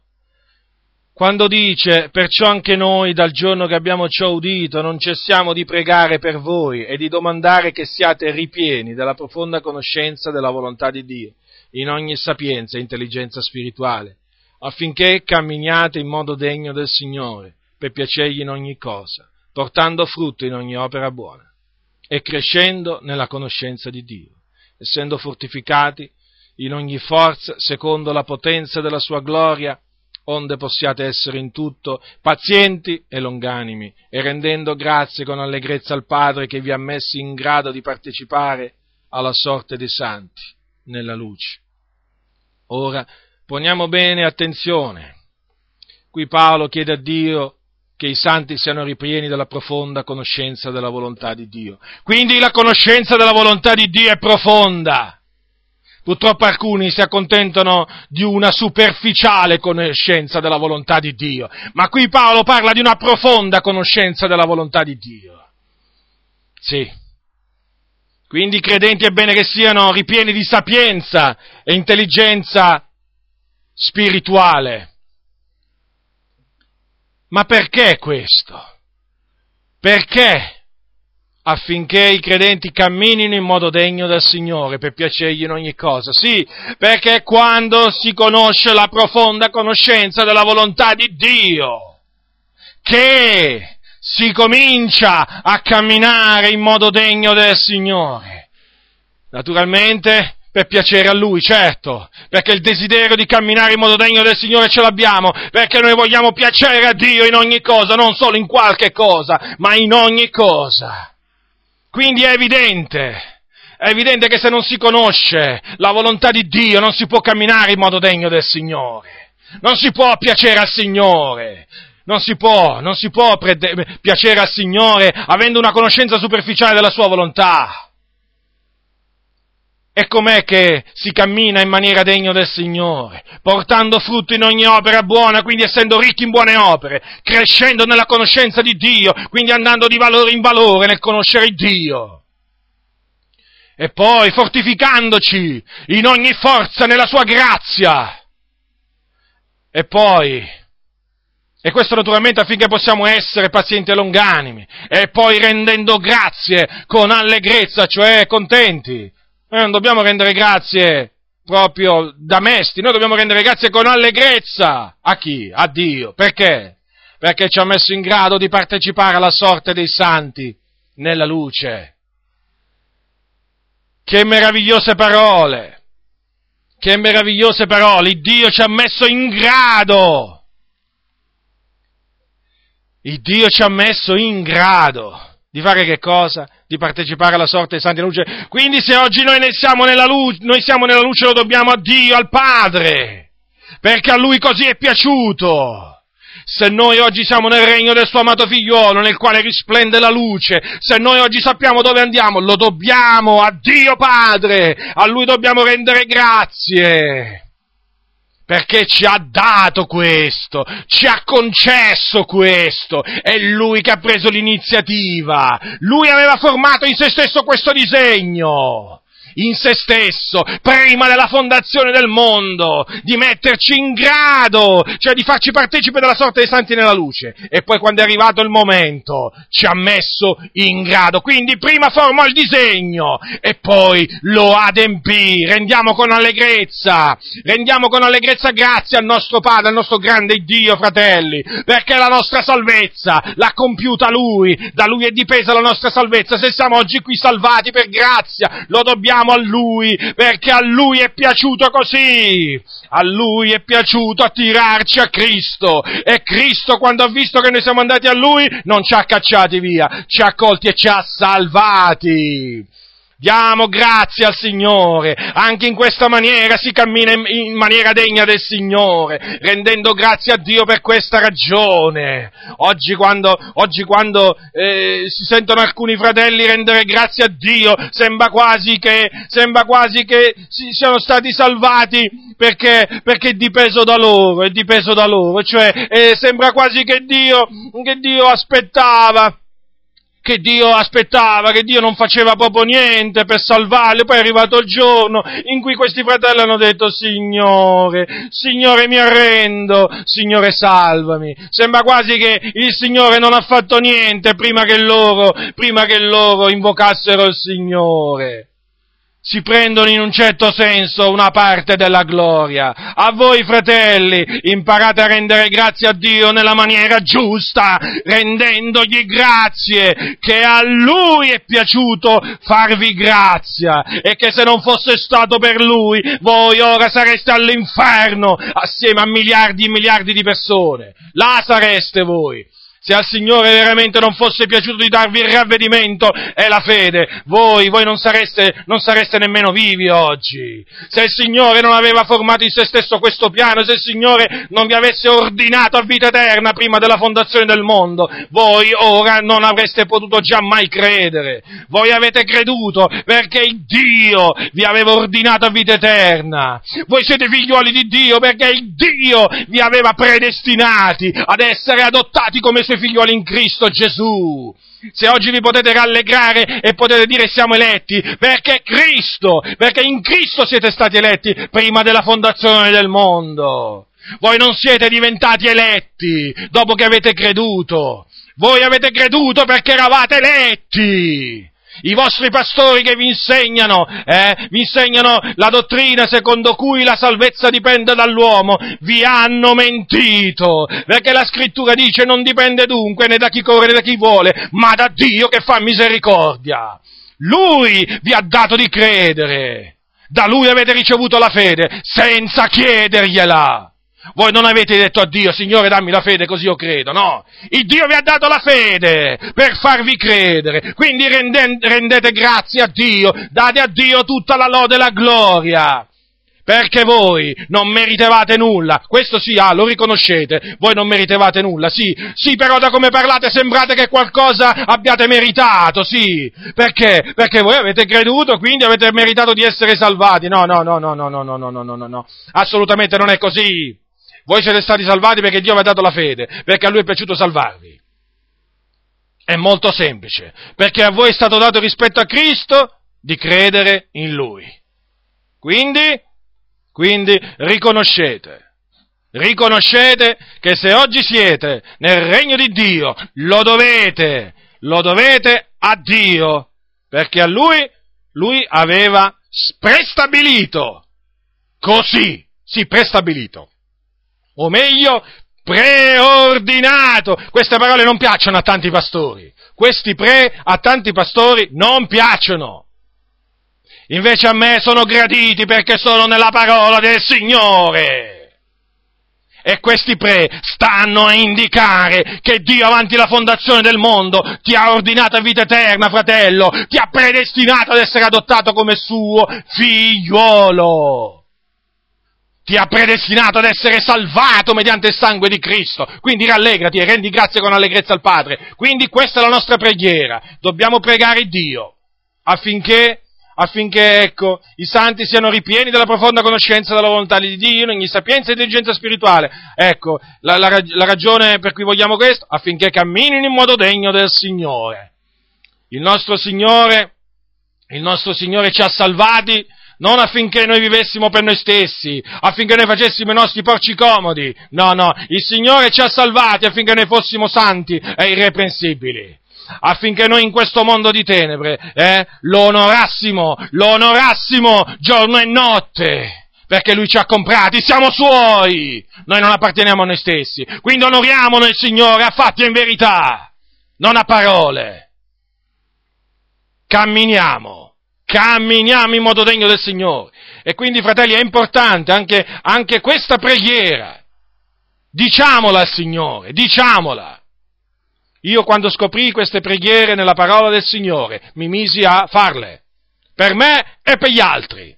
quando dice, perciò anche noi dal giorno che abbiamo ciò udito non cessiamo di pregare per voi e di domandare che siate ripieni della profonda conoscenza della volontà di Dio, in ogni sapienza e intelligenza spirituale, affinché camminiate in modo degno del Signore, per piacergli in ogni cosa, portando frutto in ogni opera buona e crescendo nella conoscenza di Dio, essendo fortificati in ogni forza secondo la potenza della sua gloria, onde possiate essere in tutto pazienti e longanimi, e rendendo grazie con allegrezza al Padre che vi ha messi in grado di partecipare alla sorte dei santi nella luce. Ora, poniamo bene attenzione. Qui Paolo chiede a Dio che i santi siano ripieni della profonda conoscenza della volontà di Dio. Quindi la conoscenza della volontà di Dio è profonda. Purtroppo alcuni si accontentano di una superficiale conoscenza della volontà di Dio, ma qui Paolo parla di una profonda conoscenza della volontà di Dio. Sì. Quindi i credenti è bene che siano ripieni di sapienza e intelligenza spirituale. Ma perché questo? Perché? Affinché i credenti camminino in modo degno del Signore per piacergli in ogni cosa. Sì, perché quando si conosce la profonda conoscenza della volontà di Dio, che si comincia a camminare in modo degno del Signore. Naturalmente per piacere a Lui, certo, perché il desiderio di camminare in modo degno del Signore ce l'abbiamo, perché noi vogliamo piacere a Dio in ogni cosa, non solo in qualche cosa, ma in ogni cosa. Quindi è evidente, è evidente che se non si conosce la volontà di Dio non si può camminare in modo degno del Signore, non si può piacere al Signore, non si può, non si può piacere al Signore avendo una conoscenza superficiale della sua volontà. E com'è che si cammina in maniera degna del Signore, portando frutto in ogni opera buona, quindi essendo ricchi in buone opere, crescendo nella conoscenza di Dio, quindi andando di valore in valore nel conoscere Dio. E poi fortificandoci in ogni forza nella sua grazia. E poi, e questo naturalmente affinché possiamo essere pazienti e longanimi, e poi rendendo grazie con allegrezza, cioè contenti noi non dobbiamo rendere grazie proprio da mesti, noi dobbiamo rendere grazie con allegrezza. A chi? A Dio. Perché? Perché ci ha messo in grado di partecipare alla sorte dei santi nella luce. Che meravigliose parole! Che meravigliose parole! Dio ci ha messo in grado! Il Dio ci ha messo in grado di fare che cosa? Di partecipare alla sorte dei santi luce. Quindi se oggi noi siamo nella luce, noi siamo nella luce lo dobbiamo a Dio, al Padre, perché a Lui così è piaciuto. Se noi oggi siamo nel regno del suo amato figliuolo, nel quale risplende la luce, se noi oggi sappiamo dove andiamo, lo dobbiamo a Dio Padre, a Lui dobbiamo rendere grazie perché ci ha dato questo, ci ha concesso questo, è lui che ha preso l'iniziativa, lui aveva formato in se stesso questo disegno, in se stesso, prima della fondazione del mondo, di metterci in grado, cioè di farci partecipe della sorte dei santi nella luce, e poi quando è arrivato il momento ci ha messo in grado, quindi prima formò il disegno e poi lo adempì, rendiamo con allegrezza, rendiamo con allegrezza grazie al nostro Padre, al nostro grande Dio, fratelli, perché la nostra salvezza l'ha compiuta Lui, da Lui è dipesa la nostra salvezza, se siamo oggi qui salvati per grazia, lo dobbiamo a Lui, perché a Lui è piaciuto così. A Lui è piaciuto attirarci a Cristo. E Cristo, quando ha visto che noi siamo andati a Lui, non ci ha cacciati via, ci ha accolti e ci ha salvati. Diamo grazie al Signore, anche in questa maniera si cammina in maniera degna del Signore, rendendo grazie a Dio per questa ragione. Oggi quando, oggi quando eh, si sentono alcuni fratelli rendere grazie a Dio, sembra quasi che, sembra quasi che si, siano stati salvati perché, perché è dipeso da loro, è dipeso da loro, cioè eh, sembra quasi che Dio, che Dio aspettava che Dio aspettava, che Dio non faceva proprio niente per salvarli, poi è arrivato il giorno in cui questi fratelli hanno detto Signore, Signore mi arrendo, Signore salvami. Sembra quasi che il Signore non ha fatto niente prima che loro, prima che loro invocassero il Signore si prendono in un certo senso una parte della gloria. A voi fratelli, imparate a rendere grazie a Dio nella maniera giusta, rendendogli grazie, che a Lui è piaciuto farvi grazia e che se non fosse stato per Lui, voi ora sareste all'inferno assieme a miliardi e miliardi di persone. Là sareste voi se al Signore veramente non fosse piaciuto di darvi il ravvedimento e la fede, voi, voi non, sareste, non sareste nemmeno vivi oggi. Se il Signore non aveva formato in se stesso questo piano, se il Signore non vi avesse ordinato a vita eterna prima della fondazione del mondo, voi ora non avreste potuto già mai credere. Voi avete creduto perché il Dio vi aveva ordinato a vita eterna. Voi siete figlioli di Dio perché il Dio vi aveva predestinati ad essere adottati come suoi figlioli in Cristo Gesù. Se oggi vi potete rallegrare e potete dire siamo eletti, perché Cristo, perché in Cristo siete stati eletti prima della fondazione del mondo. Voi non siete diventati eletti dopo che avete creduto. Voi avete creduto perché eravate eletti i vostri pastori che vi insegnano, eh, vi insegnano la dottrina secondo cui la salvezza dipende dall'uomo, vi hanno mentito, perché la scrittura dice non dipende dunque né da chi corre né da chi vuole, ma da Dio che fa misericordia. Lui vi ha dato di credere, da Lui avete ricevuto la fede senza chiedergliela. Voi non avete detto a Dio, Signore dammi la fede così io credo, no. Il Dio vi ha dato la fede per farvi credere, quindi rendete, grazie a Dio, date a Dio tutta la lode e la gloria. Perché voi non meritevate nulla, questo sì, ah, lo riconoscete, voi non meritevate nulla, sì, sì, però da come parlate sembrate che qualcosa abbiate meritato, sì, perché? Perché voi avete creduto, quindi avete meritato di essere salvati, no, no, no, no, no, no, no, no, no, no, no, assolutamente non è così. Voi siete stati salvati perché Dio vi ha dato la fede, perché a Lui è piaciuto salvarvi. È molto semplice, perché a voi è stato dato rispetto a Cristo di credere in Lui. Quindi, quindi riconoscete, riconoscete che se oggi siete nel regno di Dio, lo dovete, lo dovete a Dio, perché a Lui, Lui aveva prestabilito, così, sì, prestabilito o meglio, preordinato. Queste parole non piacciono a tanti pastori. Questi pre a tanti pastori non piacciono. Invece a me sono graditi perché sono nella parola del Signore. E questi pre stanno a indicare che Dio avanti la fondazione del mondo ti ha ordinato a vita eterna, fratello, ti ha predestinato ad essere adottato come suo figliuolo ti ha predestinato ad essere salvato mediante il sangue di Cristo. Quindi rallegrati e rendi grazie con allegrezza al Padre. Quindi questa è la nostra preghiera. Dobbiamo pregare Dio affinché, affinché ecco, i santi siano ripieni della profonda conoscenza della volontà di Dio, in ogni sapienza e intelligenza spirituale. Ecco, la, la, la ragione per cui vogliamo questo, affinché camminino in modo degno del Signore. Il nostro Signore, il nostro Signore ci ha salvati non affinché noi vivessimo per noi stessi, affinché noi facessimo i nostri porci comodi. No, no, il Signore ci ha salvati affinché noi fossimo santi e irreprensibili. Affinché noi in questo mondo di tenebre eh, lo onorassimo, lo onorassimo giorno e notte perché lui ci ha comprati, siamo suoi, noi non apparteniamo a noi stessi, quindi onoriamolo il Signore a fatti e in verità, non a parole. Camminiamo camminiamo in modo degno del Signore. E quindi, fratelli, è importante anche, anche questa preghiera. Diciamola al Signore, diciamola. Io quando scoprì queste preghiere nella parola del Signore mi misi a farle per me e per gli altri.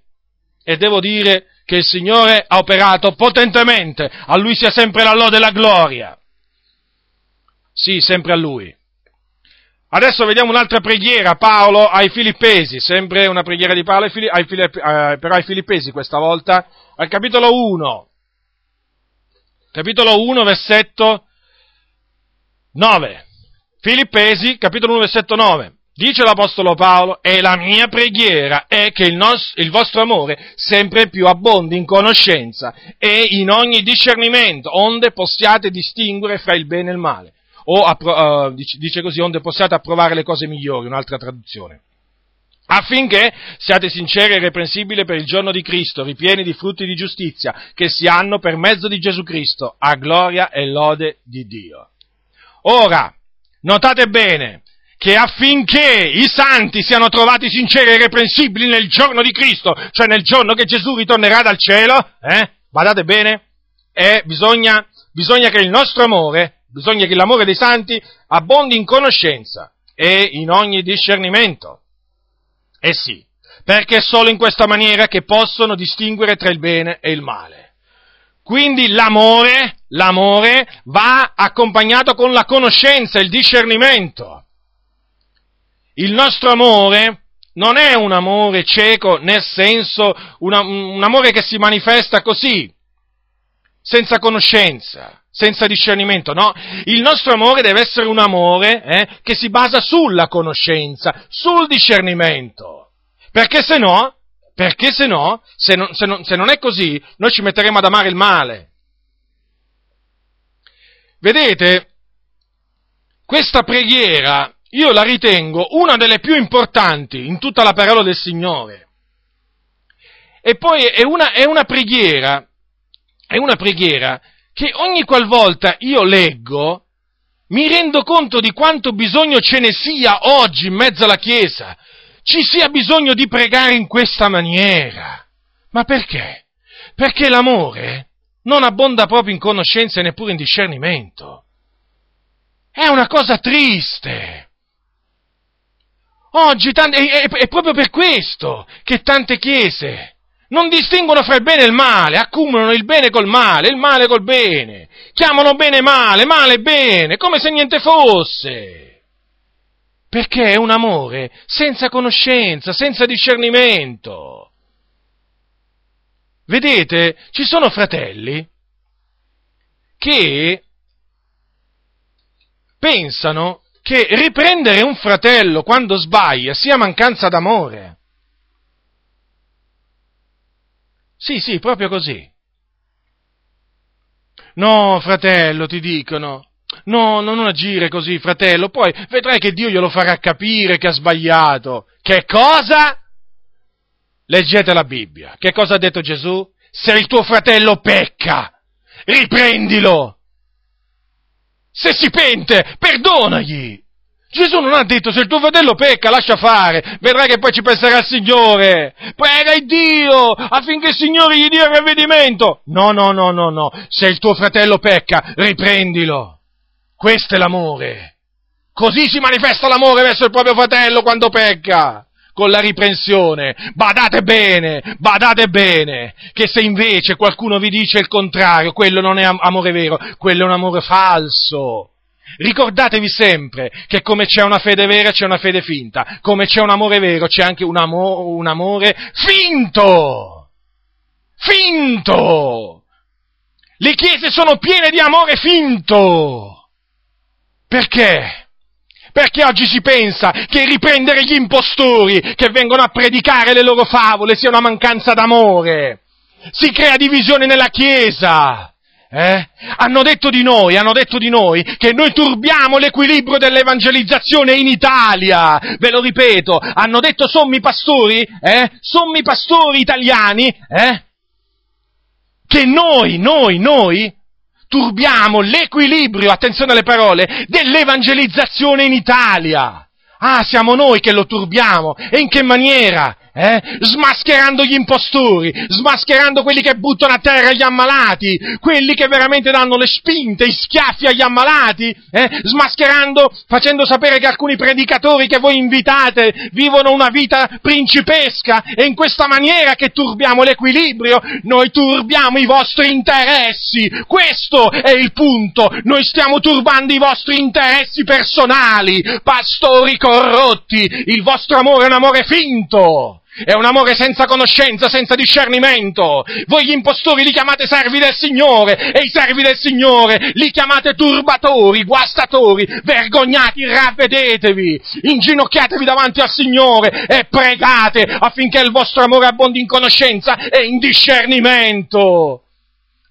E devo dire che il Signore ha operato potentemente, a Lui sia sempre la lode e la gloria. Sì, sempre a Lui. Adesso vediamo un'altra preghiera, Paolo ai Filippesi, sempre una preghiera di Paolo ai, Fili- ai Filipp- eh, però ai Filippesi questa volta, al capitolo 1, capitolo 1, versetto 9. Filippesi, capitolo 1, versetto 9. Dice l'Apostolo Paolo, e la mia preghiera è che il, nos- il, vostro amore sempre più abbondi in conoscenza e in ogni discernimento, onde possiate distinguere fra il bene e il male. O, appro- uh, dice così, onde possiate approvare le cose migliori, un'altra traduzione affinché siate sinceri e irreprensibili per il giorno di Cristo, ripieni di frutti di giustizia, che si hanno per mezzo di Gesù Cristo, a gloria e lode di Dio. Ora, notate bene, che affinché i santi siano trovati sinceri e irreprensibili nel giorno di Cristo, cioè nel giorno che Gesù ritornerà dal cielo, eh, badate bene, eh, bisogna, bisogna che il nostro amore, bisogna che l'amore dei santi abbondi in conoscenza e in ogni discernimento eh sì, perché è solo in questa maniera che possono distinguere tra il bene e il male. Quindi l'amore, l'amore va accompagnato con la conoscenza, il discernimento. Il nostro amore non è un amore cieco, nel senso una, un amore che si manifesta così, senza conoscenza, senza discernimento, no? Il nostro amore deve essere un amore eh, che si basa sulla conoscenza, sul discernimento. Perché se no, perché se no, se non, se non, se non è così, noi ci metteremo ad amare il male. Vedete, questa preghiera io la ritengo una delle più importanti in tutta la parola del Signore. E poi è una, è una preghiera è una preghiera che ogni qualvolta io leggo mi rendo conto di quanto bisogno ce ne sia oggi in mezzo alla Chiesa. Ci sia bisogno di pregare in questa maniera. Ma perché? Perché l'amore non abbonda proprio in conoscenza e neppure in discernimento. È una cosa triste. Oggi è, è, è proprio per questo che tante chiese non distinguono fra il bene e il male, accumulano il bene col male, il male col bene, chiamano bene male, male bene, come se niente fosse. Perché è un amore senza conoscenza, senza discernimento. Vedete, ci sono fratelli che pensano che riprendere un fratello quando sbaglia sia mancanza d'amore. Sì, sì, proprio così. No, fratello, ti dicono. No, non agire così, fratello, poi vedrai che Dio glielo farà capire che ha sbagliato. Che cosa? Leggete la Bibbia. Che cosa ha detto Gesù? Se il tuo fratello pecca, riprendilo. Se si pente, perdonagli. Gesù non ha detto se il tuo fratello pecca, lascia fare, vedrai che poi ci penserà il Signore. Prega il Dio affinché il Signore gli dia il ravvedimento. No, no, no, no, no. Se il tuo fratello pecca, riprendilo. Questo è l'amore. Così si manifesta l'amore verso il proprio fratello quando pecca. Con la riprensione. Badate bene, badate bene, che se invece qualcuno vi dice il contrario, quello non è amore vero, quello è un amore falso. Ricordatevi sempre che come c'è una fede vera c'è una fede finta, come c'è un amore vero c'è anche un, amo- un amore finto! Finto! Le chiese sono piene di amore finto! Perché? Perché oggi si pensa che riprendere gli impostori che vengono a predicare le loro favole sia una mancanza d'amore. Si crea divisione nella Chiesa. Eh? Hanno detto di noi, hanno detto di noi che noi turbiamo l'equilibrio dell'evangelizzazione in Italia. Ve lo ripeto, hanno detto sommi pastori, eh? Sommi pastori italiani, eh? Che noi, noi, noi turbiamo l'equilibrio, attenzione alle parole, dell'evangelizzazione in Italia. Ah, siamo noi che lo turbiamo. E in che maniera? Eh? smascherando gli impostori, smascherando quelli che buttano a terra gli ammalati, quelli che veramente danno le spinte, i schiaffi agli ammalati, eh? smascherando, facendo sapere che alcuni predicatori che voi invitate vivono una vita principesca e in questa maniera che turbiamo l'equilibrio, noi turbiamo i vostri interessi, questo è il punto, noi stiamo turbando i vostri interessi personali, pastori corrotti, il vostro amore è un amore finto. È un amore senza conoscenza, senza discernimento. Voi gli impostori li chiamate servi del Signore e i servi del Signore li chiamate turbatori, guastatori. Vergognati, ravvedetevi, inginocchiatevi davanti al Signore e pregate affinché il vostro amore abbondi in conoscenza e in discernimento.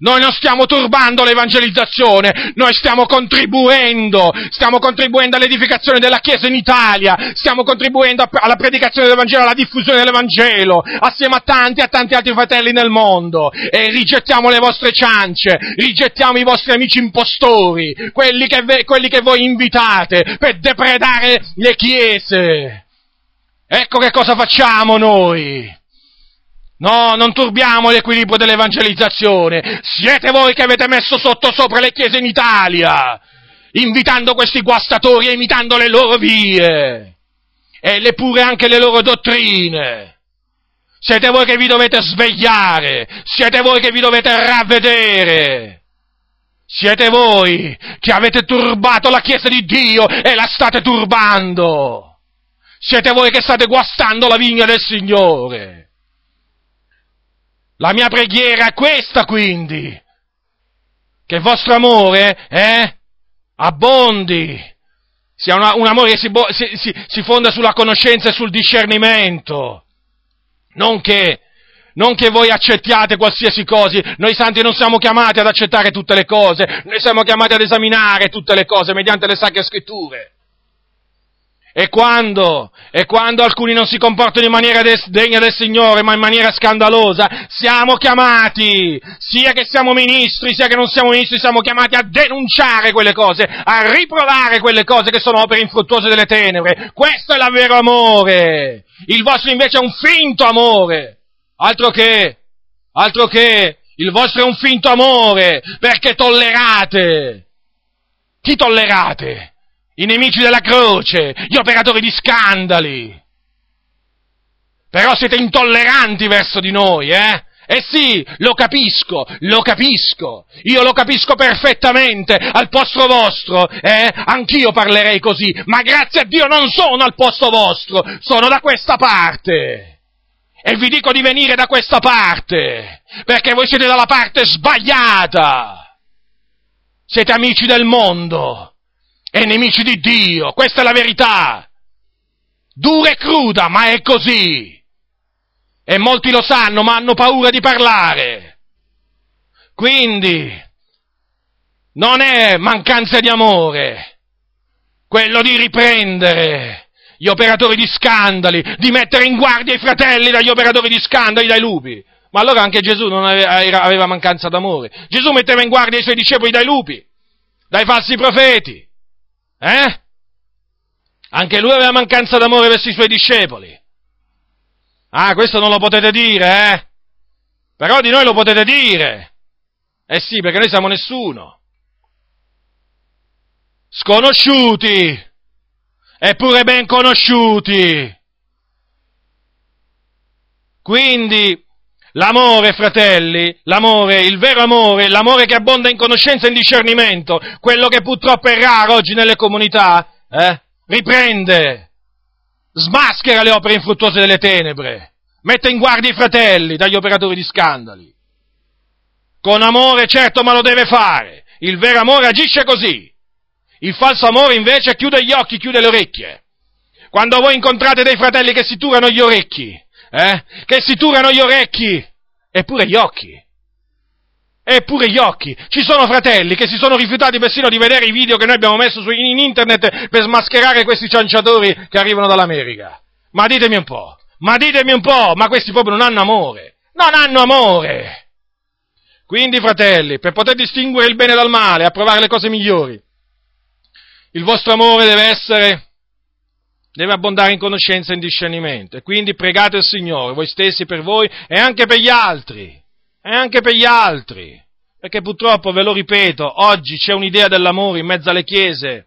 Noi non stiamo turbando l'evangelizzazione, noi stiamo contribuendo, stiamo contribuendo all'edificazione della Chiesa in Italia, stiamo contribuendo alla predicazione dell'Evangelo, alla diffusione dell'Evangelo, assieme a tanti e a tanti altri fratelli nel mondo. E rigettiamo le vostre ciance, rigettiamo i vostri amici impostori, quelli che, quelli che voi invitate per depredare le chiese. Ecco che cosa facciamo noi. No, non turbiamo l'equilibrio dell'evangelizzazione. Siete voi che avete messo sotto sopra le chiese in Italia, invitando questi guastatori e imitando le loro vie e le pure anche le loro dottrine. Siete voi che vi dovete svegliare, siete voi che vi dovete ravvedere. Siete voi che avete turbato la Chiesa di Dio e la state turbando. Siete voi che state guastando la vigna del Signore. La mia preghiera è questa quindi, che il vostro amore eh, abbondi, sia una, un amore che si, si, si, si, fonda sulla conoscenza e sul discernimento, non che, non che voi accettiate qualsiasi cosa, noi santi non siamo chiamati ad accettare tutte le cose, noi siamo chiamati ad esaminare tutte le cose mediante le sacre scritture. E quando, e quando alcuni non si comportano in maniera des, degna del Signore, ma in maniera scandalosa, siamo chiamati, sia che siamo ministri, sia che non siamo ministri, siamo chiamati a denunciare quelle cose, a riprovare quelle cose che sono opere infruttuose delle tenebre. Questo è il vero amore. Il vostro invece è un finto amore. Altro che, altro che, il vostro è un finto amore, perché tollerate. Chi tollerate? I nemici della croce, gli operatori di scandali. Però siete intolleranti verso di noi, eh? Eh sì, lo capisco, lo capisco, io lo capisco perfettamente, al posto vostro, eh, anch'io parlerei così, ma grazie a Dio non sono al posto vostro, sono da questa parte. E vi dico di venire da questa parte, perché voi siete dalla parte sbagliata. Siete amici del mondo, e nemici di Dio, questa è la verità. Dura e cruda, ma è così. E molti lo sanno, ma hanno paura di parlare. Quindi, non è mancanza di amore, quello di riprendere gli operatori di scandali, di mettere in guardia i fratelli dagli operatori di scandali, dai lupi. Ma allora anche Gesù non aveva, aveva mancanza d'amore. Gesù metteva in guardia i suoi discepoli dai lupi, dai falsi profeti, eh? Anche lui aveva mancanza d'amore verso i suoi discepoli. Ah, questo non lo potete dire, eh? Però di noi lo potete dire. Eh sì, perché noi siamo nessuno. Sconosciuti, eppure ben conosciuti. Quindi, L'amore, fratelli, l'amore, il vero amore, l'amore che abbonda in conoscenza e in discernimento, quello che purtroppo è raro oggi nelle comunità, eh, riprende, smaschera le opere infruttuose delle tenebre, mette in guardia i fratelli dagli operatori di scandali. Con amore, certo, ma lo deve fare. Il vero amore agisce così. Il falso amore invece chiude gli occhi, chiude le orecchie. Quando voi incontrate dei fratelli che si turano gli orecchi, eh? che si turano gli orecchi, eppure gli occhi. Eppure gli occhi. Ci sono fratelli che si sono rifiutati persino di vedere i video che noi abbiamo messo su, in internet per smascherare questi cianciatori che arrivano dall'America. Ma ditemi un po', ma ditemi un po', ma questi proprio non hanno amore. Non hanno amore. Quindi, fratelli, per poter distinguere il bene dal male, approvare le cose migliori, il vostro amore deve essere deve abbondare in conoscenza e in discernimento. E quindi pregate il Signore, voi stessi per voi e anche per gli altri. E anche per gli altri. Perché purtroppo, ve lo ripeto, oggi c'è un'idea dell'amore in mezzo alle chiese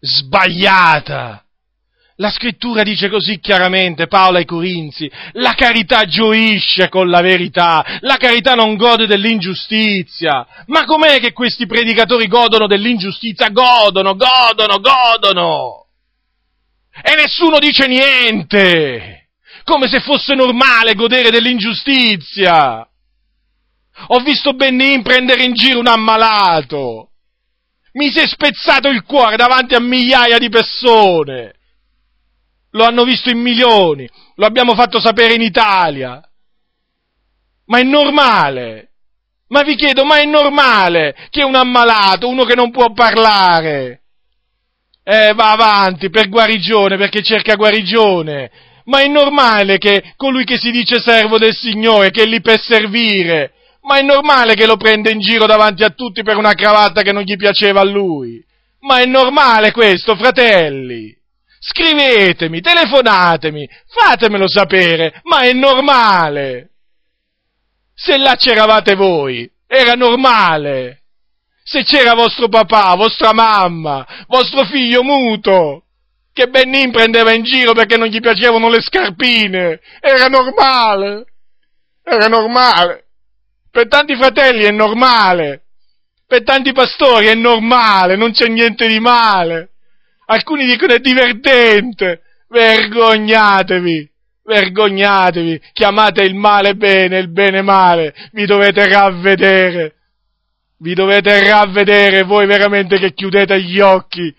sbagliata. La scrittura dice così chiaramente, Paolo ai Corinzi, la carità gioisce con la verità, la carità non gode dell'ingiustizia. Ma com'è che questi predicatori godono dell'ingiustizia? Godono, godono, godono! E nessuno dice niente! Come se fosse normale godere dell'ingiustizia! Ho visto Benin prendere in giro un ammalato! Mi si è spezzato il cuore davanti a migliaia di persone! lo hanno visto in milioni, lo abbiamo fatto sapere in Italia. Ma è normale. Ma vi chiedo, ma è normale che un ammalato, uno che non può parlare, eh, va avanti per guarigione, perché cerca guarigione. Ma è normale che colui che si dice servo del Signore, che è lì per servire, ma è normale che lo prenda in giro davanti a tutti per una cravatta che non gli piaceva a lui. Ma è normale questo, fratelli scrivetemi, telefonatemi, fatemelo sapere, ma è normale. Se là c'eravate voi, era normale. Se c'era vostro papà, vostra mamma, vostro figlio muto, che Benin prendeva in giro perché non gli piacevano le scarpine, era normale. Era normale. Per tanti fratelli è normale. Per tanti pastori è normale, non c'è niente di male. Alcuni dicono è divertente. Vergognatevi. Vergognatevi. Chiamate il male bene, il bene male. Vi dovete ravvedere. Vi dovete ravvedere voi veramente che chiudete gli occhi.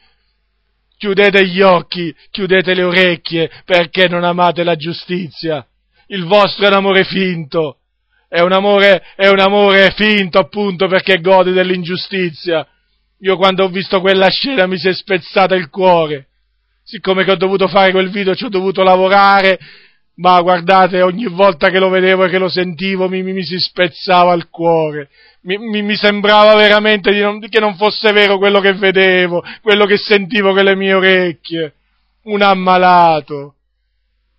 Chiudete gli occhi, chiudete le orecchie perché non amate la giustizia. Il vostro è un amore finto. È un amore, è un amore finto appunto perché gode dell'ingiustizia io quando ho visto quella scena mi si è spezzata il cuore. Siccome che ho dovuto fare quel video ci ho dovuto lavorare, ma guardate, ogni volta che lo vedevo e che lo sentivo mi, mi, mi si spezzava il cuore. Mi, mi sembrava veramente non, che non fosse vero quello che vedevo, quello che sentivo con le mie orecchie. Un ammalato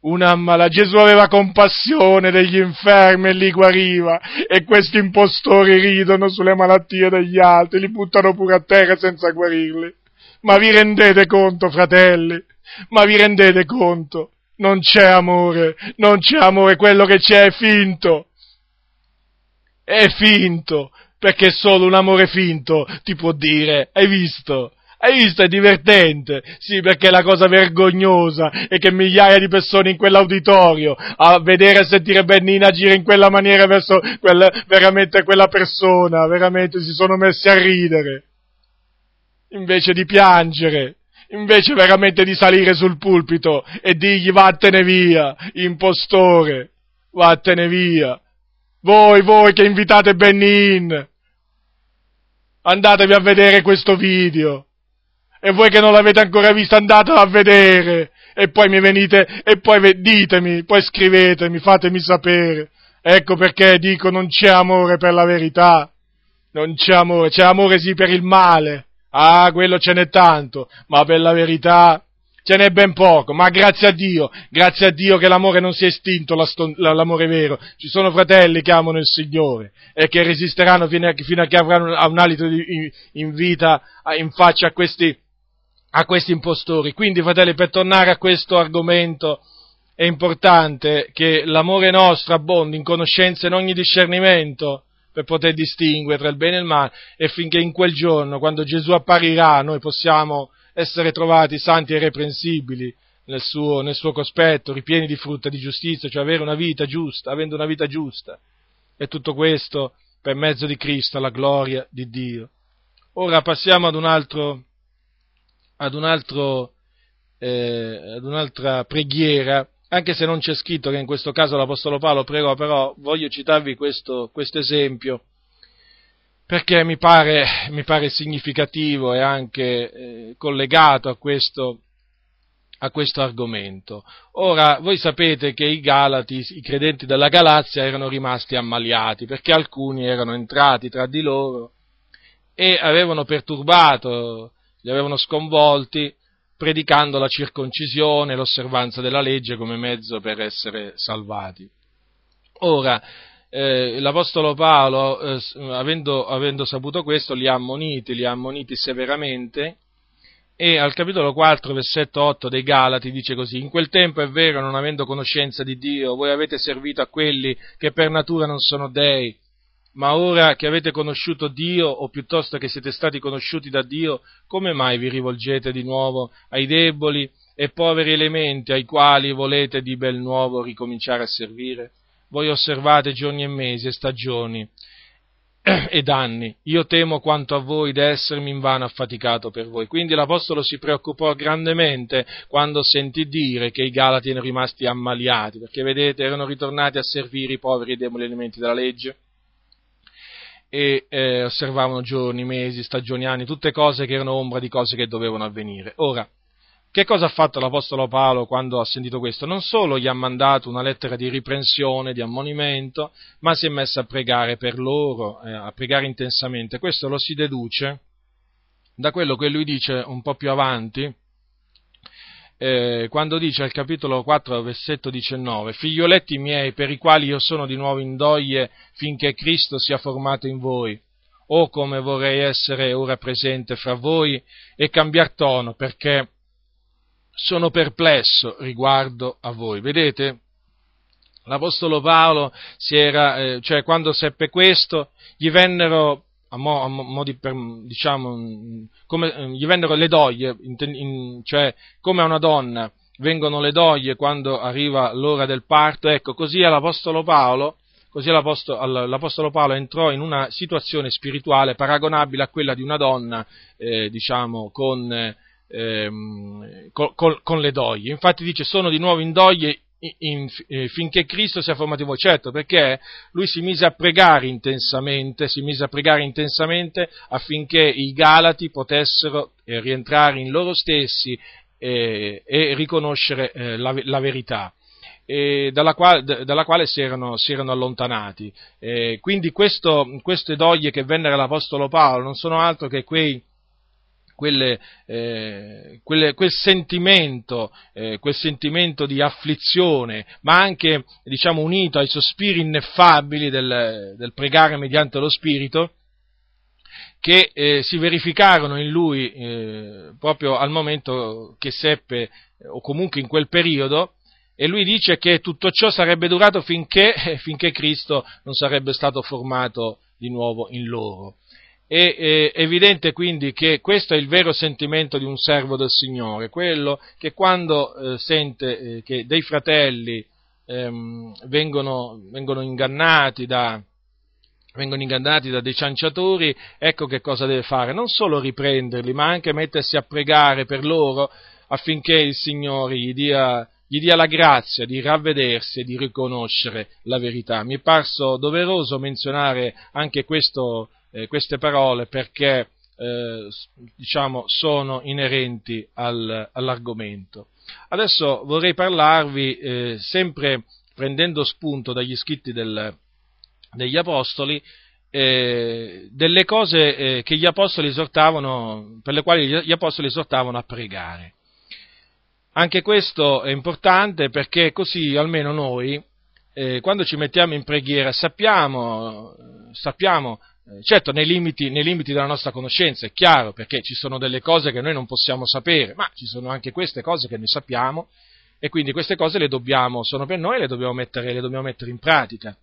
una ammala. Gesù aveva compassione degli infermi e li guariva e questi impostori ridono sulle malattie degli altri, li buttano pure a terra senza guarirli. Ma vi rendete conto, fratelli? Ma vi rendete conto? Non c'è amore, non c'è amore, quello che c'è è finto. È finto, perché solo un amore finto ti può dire, hai visto? Hai visto? È divertente. Sì, perché la cosa vergognosa è che migliaia di persone in quell'auditorio a vedere e sentire Bennina agire in quella maniera verso quella, veramente quella persona, veramente si sono messi a ridere. Invece di piangere, invece veramente di salire sul pulpito e dirgli vattene via, impostore, vattene via. Voi, voi che invitate Benin, andatevi a vedere questo video e voi che non l'avete ancora visto andatelo a vedere e poi mi venite e poi ditemi, poi scrivetemi, fatemi sapere. Ecco perché dico non c'è amore per la verità, non c'è amore, c'è amore sì per il male. Ah, quello ce n'è tanto, ma per la verità ce n'è ben poco, ma grazie a Dio, grazie a Dio che l'amore non si è estinto, l'amore vero. Ci sono fratelli che amano il Signore e che resisteranno fino a, fino a che avranno un alito in, in vita in faccia a questi a questi impostori. Quindi, fratelli, per tornare a questo argomento, è importante che l'amore nostro abbondi in conoscenza e in ogni discernimento per poter distinguere tra il bene e il male e finché in quel giorno, quando Gesù apparirà, noi possiamo essere trovati santi e irreprensibili nel suo, nel suo cospetto, ripieni di frutta di giustizia, cioè avere una vita giusta, avendo una vita giusta. E tutto questo per mezzo di Cristo, alla gloria di Dio. Ora passiamo ad un altro ad, un altro, eh, ad un'altra preghiera, anche se non c'è scritto che in questo caso l'Apostolo Paolo pregò, però voglio citarvi questo, esempio perché mi pare, mi pare, significativo e anche eh, collegato a questo, a questo argomento. Ora, voi sapete che i Galati, i credenti della Galazia, erano rimasti ammaliati perché alcuni erano entrati tra di loro e avevano perturbato li avevano sconvolti predicando la circoncisione, l'osservanza della legge come mezzo per essere salvati. Ora, eh, l'Apostolo Paolo, eh, avendo, avendo, saputo questo, li ha ammoniti, li ha ammoniti severamente e al capitolo 4, versetto 8 dei Galati dice così, in quel tempo è vero, non avendo conoscenza di Dio, voi avete servito a quelli che per natura non sono dei, ma ora che avete conosciuto Dio, o piuttosto che siete stati conosciuti da Dio, come mai vi rivolgete di nuovo ai deboli e poveri elementi ai quali volete di bel nuovo ricominciare a servire? voi osservate giorni e mesi e stagioni ed anni. Io temo quanto a voi d'essermi invano affaticato per voi. Quindi l'Apostolo si preoccupò grandemente quando sentì dire che i Galati erano rimasti ammaliati, perché vedete, erano ritornati a servire i poveri e deboli elementi della legge e eh, osservavano giorni, mesi, stagioni, anni, tutte cose che erano ombra di cose che dovevano avvenire. Ora, che cosa ha fatto l'Apostolo Paolo quando ha sentito questo? Non solo gli ha mandato una lettera di riprensione, di ammonimento, ma si è messo a pregare per loro, eh, a pregare intensamente. Questo lo si deduce da quello che lui dice un po' più avanti, eh, quando dice al capitolo 4, versetto 19, figlioletti miei per i quali io sono di nuovo in doglie finché Cristo sia formato in voi. Oh come vorrei essere ora presente fra voi e cambiar tono perché sono perplesso riguardo a voi. Vedete? L'Apostolo Paolo era, eh, cioè quando seppe questo, gli vennero a mo, a mo di, per, diciamo, come, eh, gli vennero le doglie, in, in, cioè come a una donna vengono le doglie quando arriva l'ora del parto, ecco, così l'Apostolo Paolo, così l'Apostolo, l'Apostolo Paolo entrò in una situazione spirituale paragonabile a quella di una donna, eh, diciamo, con, ehm, con, con, le doglie. Infatti dice sono di nuovo in doglie in, eh, finché Cristo sia formato in voi. Certo, perché lui si mise a pregare intensamente, si mise a pregare intensamente affinché i Galati potessero eh, rientrare in loro stessi eh, e riconoscere eh, la, la, verità. Dalla quale, dalla, quale, si erano, si erano allontanati. Eh, quindi questo, queste doglie che vennero all'Apostolo Paolo non sono altro che quei quelle, eh, quelle, quel, sentimento, eh, quel, sentimento, di afflizione, ma anche diciamo, unito ai sospiri ineffabili del, del pregare mediante lo Spirito, che eh, si verificarono in lui eh, proprio al momento che seppe, o comunque in quel periodo, e lui dice che tutto ciò sarebbe durato finché, finché Cristo non sarebbe stato formato di nuovo in loro. È, evidente quindi che questo è il vero sentimento di un servo del Signore, quello che quando eh, sente eh, che dei fratelli ehm, vengono, vengono, ingannati da, vengono ingannati da dei cianciatori, ecco che cosa deve fare, non solo riprenderli, ma anche mettersi a pregare per loro affinché il Signore gli dia, gli dia la grazia di ravvedersi e di riconoscere la verità. Mi è parso doveroso menzionare anche questo eh, queste parole perché eh, diciamo, sono inerenti al, all'argomento. Adesso vorrei parlarvi, eh, sempre prendendo spunto dagli scritti del, degli Apostoli, eh, delle cose eh, che gli Apostoli esortavano, per le quali gli Apostoli esortavano a pregare. Anche questo è importante perché così almeno noi, eh, quando ci mettiamo in preghiera, sappiamo, sappiamo certo nei limiti, nei limiti, della nostra conoscenza, è chiaro, perché ci sono delle cose che noi non possiamo sapere, ma ci sono anche queste cose che noi sappiamo e quindi queste cose le dobbiamo, sono per noi e le dobbiamo mettere, le dobbiamo mettere in pratica.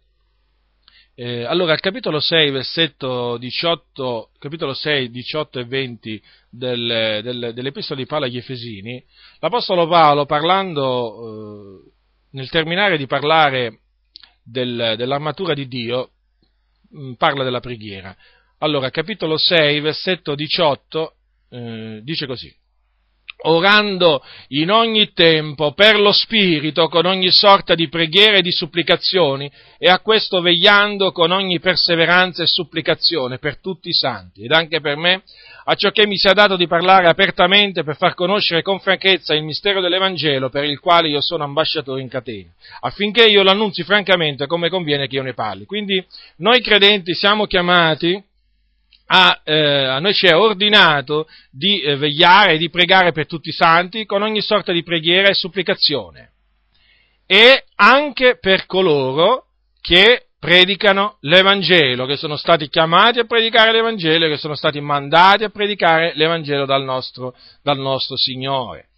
Eh, allora, al capitolo 6, versetto 18, capitolo 6, 18 e 20 del, del, dell'Epistola di Paolo agli Efesini, l'Apostolo Paolo, parlando, eh, nel terminare di parlare del, dell'armatura di Dio, parla della preghiera. Allora, capitolo 6, versetto 18, eh, dice così. Orando in ogni tempo per lo Spirito con ogni sorta di preghiere e di supplicazioni e a questo vegliando con ogni perseveranza e supplicazione per tutti i santi ed anche per me a ciò che mi sia dato di parlare apertamente per far conoscere con franchezza il mistero dell'Evangelo per il quale io sono ambasciatore in catena, affinché io lo annunzi francamente come conviene che io ne parli. Quindi noi credenti siamo chiamati a, eh, a, noi ci è ordinato di eh, vegliare e di pregare per tutti i santi con ogni sorta di preghiera e supplicazione e anche per coloro che predicano l'Evangelo, che sono stati chiamati a predicare l'Evangelo, che sono stati mandati a predicare l'Evangelo dal nostro, dal nostro Signore.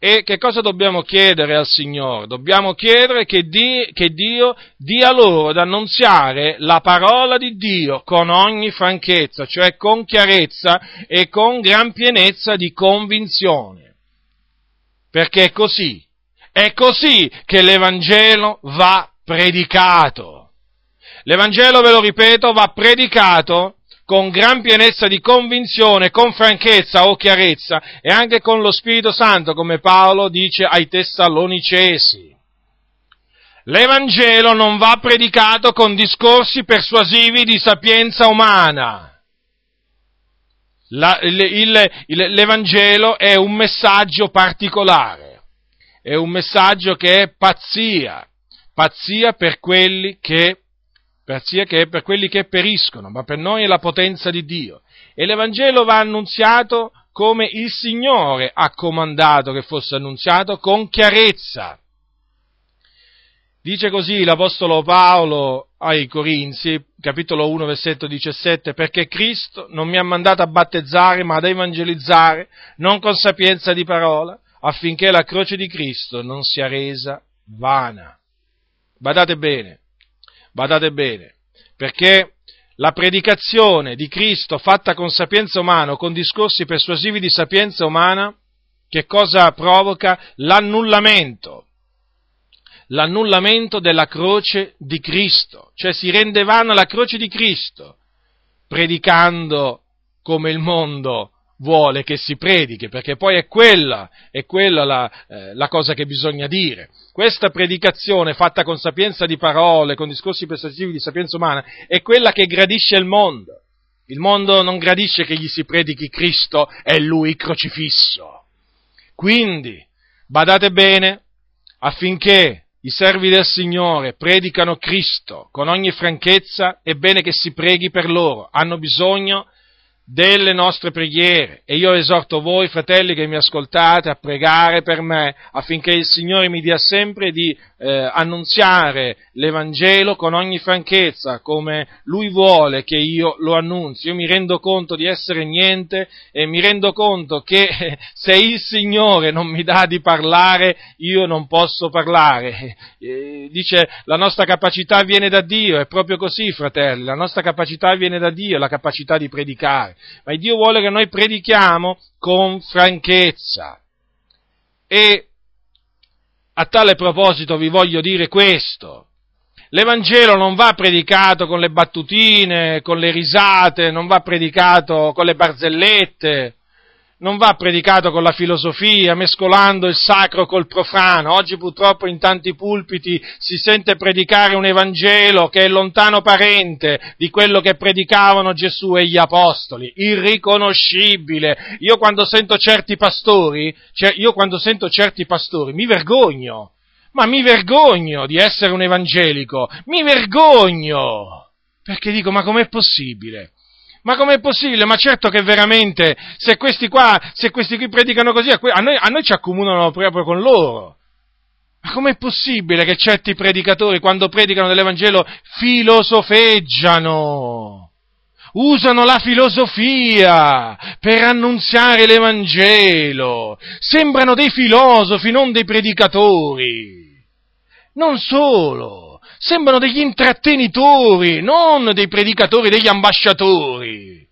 E che cosa dobbiamo chiedere al Signore? Dobbiamo chiedere che, di, che Dio dia loro ad annunziare la parola di Dio con ogni franchezza, cioè con chiarezza e con gran pienezza di convinzione. Perché è così, è così che l'Evangelo va predicato. L'Evangelo, ve lo ripeto, va predicato con gran pienezza di convinzione, con franchezza o chiarezza e anche con lo Spirito Santo, come Paolo dice ai Tessalonicesi. L'Evangelo non va predicato con discorsi persuasivi di sapienza umana. La, il, il, il, L'Evangelo è un messaggio particolare, è un messaggio che è pazzia, pazzia per quelli che pazzia che è per quelli che periscono, ma per noi è la potenza di Dio. E l'Evangelo va annunziato come il Signore ha comandato che fosse annunziato con chiarezza. Dice così l'Apostolo Paolo ai Corinzi, capitolo 1, versetto 17, perché Cristo non mi ha mandato a battezzare, ma ad evangelizzare, non con sapienza di parola, affinché la croce di Cristo non sia resa vana. Badate bene, badate bene, perché la predicazione di Cristo fatta con sapienza umana o con discorsi persuasivi di sapienza umana, che cosa provoca? L'annullamento. L'annullamento della croce di Cristo, cioè si rende vana la croce di Cristo, predicando come il mondo vuole che si predichi, perché poi è quella, è quella la, eh, la, cosa che bisogna dire. Questa predicazione fatta con sapienza di parole, con discorsi persuasivi di sapienza umana, è quella che gradisce il mondo. Il mondo non gradisce che gli si predichi Cristo e Lui crocifisso. Quindi, badate bene, affinché i servi del Signore predicano Cristo con ogni franchezza, è bene che si preghi per loro. Hanno bisogno delle nostre preghiere e io esorto voi, fratelli che mi ascoltate, a pregare per me affinché il Signore mi dia sempre di eh, annunziare l'Evangelo con ogni franchezza, come Lui vuole che io lo annunzi. Io mi rendo conto di essere niente e mi rendo conto che se il Signore non mi dà di parlare, io non posso parlare. Eh, dice la nostra capacità viene da Dio, è proprio così, fratelli, la nostra capacità viene da Dio, la capacità di predicare. Ma Dio vuole che noi predichiamo con franchezza. E a tale proposito vi voglio dire questo. L'Evangelo non va predicato con le battutine, con le risate, non va predicato con le barzellette, non va predicato con la filosofia, mescolando il sacro col profano. Oggi purtroppo in tanti pulpiti si sente predicare un Evangelo che è lontano parente di quello che predicavano Gesù e gli Apostoli, irriconoscibile. Io quando sento certi pastori, cioè io quando sento certi pastori mi vergogno, ma mi vergogno di essere un evangelico, mi vergogno, perché dico ma com'è possibile? Ma com'è possibile? Ma certo che veramente, se questi qua, se questi qui predicano così, a noi, a noi ci accomunano proprio con loro. Ma com'è possibile che certi predicatori, quando predicano dell'Evangelo, filosofeggiano? Usano la filosofia per annunziare l'Evangelo. Sembrano dei filosofi, non dei predicatori. Non solo sembrano degli intrattenitori, non dei predicatori, degli ambasciatori.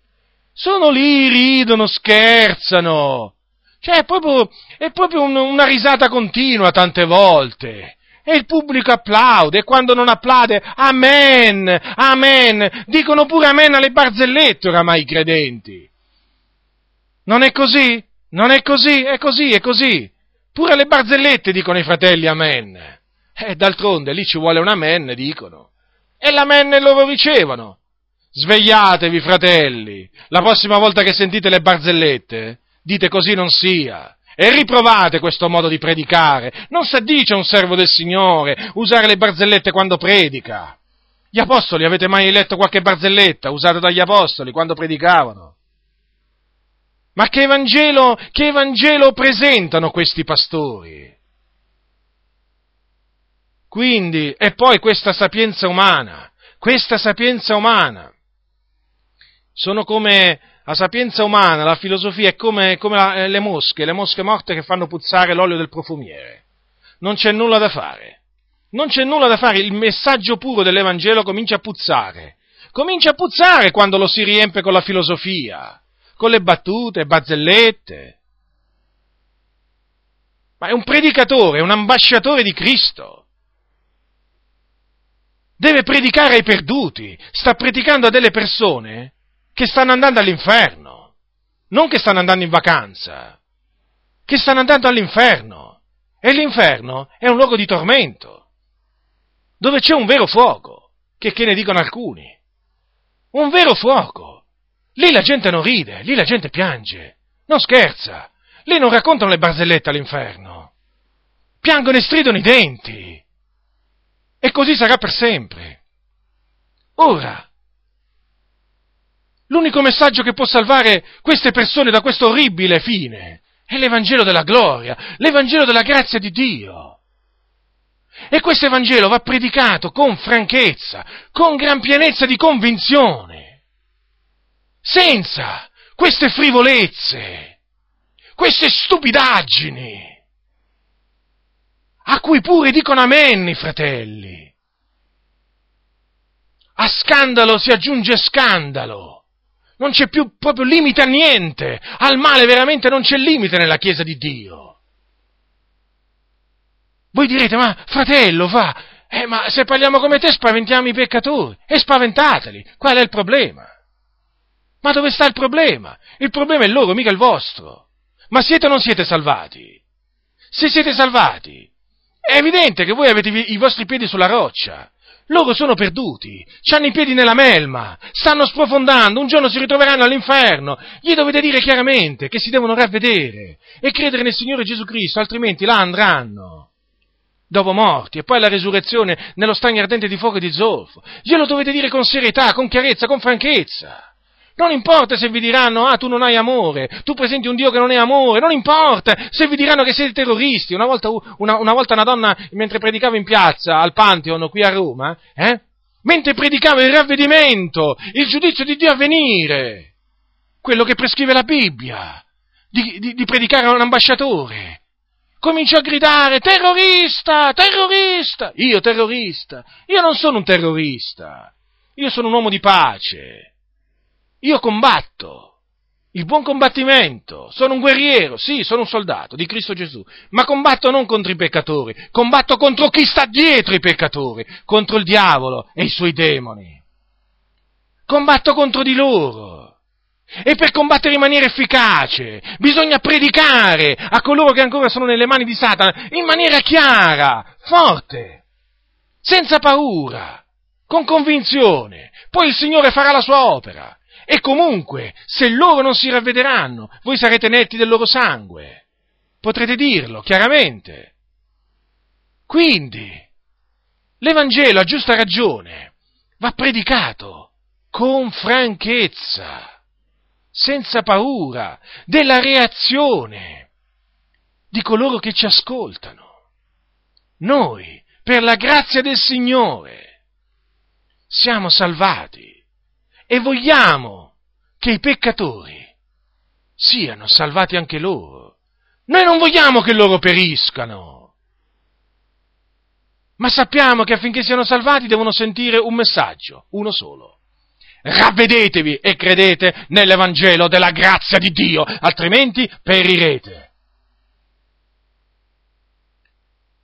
Sono lì, ridono, scherzano. Cioè, è proprio, è proprio un, una risata continua tante volte. E il pubblico applaude, e quando non applaude, amen, amen. Dicono pure amen alle barzellette oramai i credenti. Non è così? Non è così? È così, è così. Pure alle barzellette dicono i fratelli amen. Eh, d'altronde lì ci vuole un amen, dicono. E l'amen loro ricevono. Svegliatevi, fratelli. La prossima volta che sentite le barzellette, dite così non sia. E riprovate questo modo di predicare. Non si addice a un servo del Signore usare le barzellette quando predica. Gli apostoli, avete mai letto qualche barzelletta usata dagli apostoli quando predicavano? Ma che Vangelo, che Vangelo presentano questi pastori? Quindi, e poi questa sapienza umana, questa sapienza umana, sono come la sapienza umana, la filosofia è come, come la, eh, le mosche, le mosche morte che fanno puzzare l'olio del profumiere. Non c'è nulla da fare. Non c'è nulla da fare, il messaggio puro dell'Evangelo comincia a puzzare. Comincia a puzzare quando lo si riempie con la filosofia, con le battute, barzellette. Ma è un predicatore, è un ambasciatore di Cristo. Deve predicare ai perduti, sta predicando a delle persone che stanno andando all'inferno, non che stanno andando in vacanza, che stanno andando all'inferno. E l'inferno è un luogo di tormento, dove c'è un vero fuoco, che, che ne dicono alcuni. Un vero fuoco. Lì la gente non ride, lì la gente piange, non scherza. Lì non raccontano le barzellette all'inferno. Piangono e stridono i denti. E così sarà per sempre. Ora, L'unico messaggio che può salvare queste persone da questo orribile fine è l'Evangelo della gloria, l'Evangelo della grazia di Dio. E questo Evangelo va predicato con franchezza, con gran pienezza di convinzione, senza queste frivolezze, queste stupidaggini, a cui pure dicono amen i fratelli. A scandalo si aggiunge scandalo non c'è più proprio limite a niente, al male veramente non c'è limite nella Chiesa di Dio. Voi direte, ma fratello, va, eh, ma se parliamo come te spaventiamo i peccatori, e spaventateli, qual è il problema? Ma dove sta il problema? Il problema è loro, mica il vostro. Ma siete o non siete salvati? Se siete salvati, è evidente che voi avete i vostri piedi sulla roccia, loro sono perduti, hanno i piedi nella melma, stanno sprofondando, un giorno si ritroveranno all'inferno. Gli dovete dire chiaramente che si devono ravvedere e credere nel Signore Gesù Cristo, altrimenti là andranno, dopo morti, e poi la resurrezione nello stagno ardente di fuoco e di zolfo. Glielo dovete dire con serietà, con chiarezza, con franchezza. Non importa se vi diranno, ah, tu non hai amore, tu presenti un Dio che non è amore, non importa se vi diranno che siete terroristi. Una volta una, una, volta una donna, mentre predicava in piazza, al Pantheon, qui a Roma, eh, mentre predicava il ravvedimento, il giudizio di Dio a venire, quello che prescrive la Bibbia, di, di, di predicare a un ambasciatore, cominciò a gridare, terrorista, terrorista, io terrorista, io non sono un terrorista, io sono un uomo di pace. Io combatto il buon combattimento, sono un guerriero, sì, sono un soldato di Cristo Gesù, ma combatto non contro i peccatori, combatto contro chi sta dietro i peccatori, contro il diavolo e i suoi demoni. Combatto contro di loro. E per combattere in maniera efficace bisogna predicare a coloro che ancora sono nelle mani di Satana in maniera chiara, forte, senza paura, con convinzione. Poi il Signore farà la sua opera. E comunque, se loro non si ravvederanno, voi sarete netti del loro sangue. Potrete dirlo chiaramente. Quindi, l'Evangelo a giusta ragione va predicato con franchezza, senza paura della reazione di coloro che ci ascoltano. Noi, per la grazia del Signore, siamo salvati e vogliamo che i peccatori siano salvati anche loro. Noi non vogliamo che loro periscano, ma sappiamo che affinché siano salvati devono sentire un messaggio, uno solo. Ravvedetevi e credete nell'Evangelo della grazia di Dio, altrimenti perirete.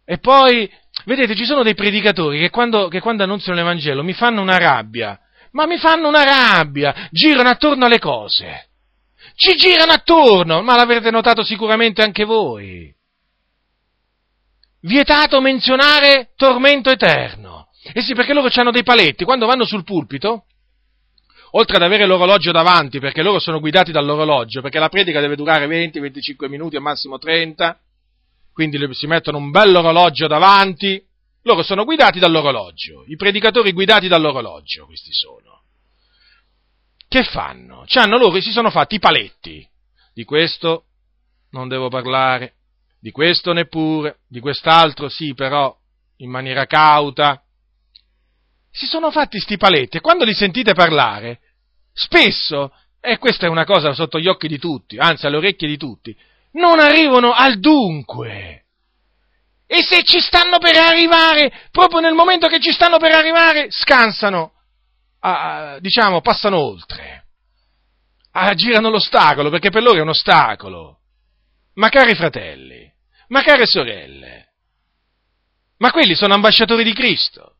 E poi, vedete, ci sono dei predicatori che quando, che quando annunziano l'Evangelo mi fanno una rabbia, ma mi fanno una rabbia, girano attorno alle cose. Ci girano attorno, ma l'avrete notato sicuramente anche voi. Vietato menzionare tormento eterno. E sì, perché loro hanno dei paletti, quando vanno sul pulpito, oltre ad avere l'orologio davanti, perché loro sono guidati dall'orologio, perché la predica deve durare 20-25 minuti, al massimo 30, quindi si mettono un bel orologio davanti, Loro sono guidati dall'orologio, i predicatori guidati dall'orologio, questi sono. Che fanno? C'hanno loro, si sono fatti i paletti. Di questo non devo parlare, di questo neppure, di quest'altro sì, però in maniera cauta. Si sono fatti sti paletti e quando li sentite parlare, spesso, e questa è una cosa sotto gli occhi di tutti, anzi alle orecchie di tutti, non arrivano al dunque. E se ci stanno per arrivare, proprio nel momento che ci stanno per arrivare, scansano, a, diciamo, passano oltre. Aggirano l'ostacolo, perché per loro è un ostacolo. Ma cari fratelli, ma care sorelle, ma quelli sono ambasciatori di Cristo.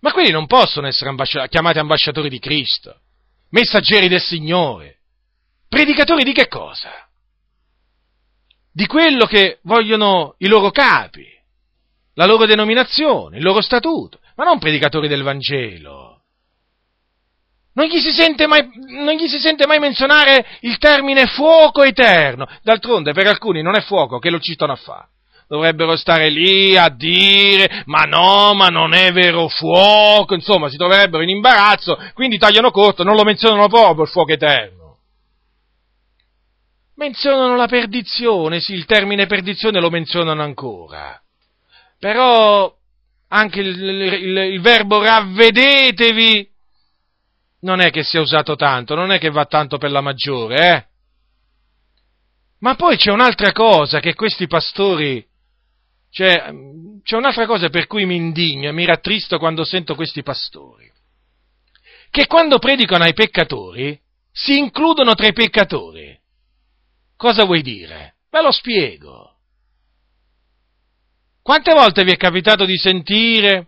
Ma quelli non possono essere ambasci- chiamati ambasciatori di Cristo, messaggeri del Signore, predicatori di che cosa? Di quello che vogliono i loro capi, la loro denominazione, il loro statuto, ma non predicatori del Vangelo. Non gli, mai, non gli, si sente mai, menzionare il termine fuoco eterno. D'altronde, per alcuni non è fuoco che lo citano a fare. Dovrebbero stare lì a dire, ma no, ma non è vero fuoco, insomma, si troverebbero in imbarazzo, quindi tagliano corto, non lo menzionano proprio il fuoco eterno menzionano la perdizione, sì, il termine perdizione lo menzionano ancora. Però anche il, il, il, verbo ravvedetevi non è che sia usato tanto, non è che va tanto per la maggiore, eh? Ma poi c'è un'altra cosa che questi pastori, cioè, c'è un'altra cosa per cui mi indigno e mi rattristo quando sento questi pastori, che quando predicano ai peccatori si includono tra i peccatori. Cosa vuoi dire? Ve lo spiego. Quante volte vi è capitato di sentire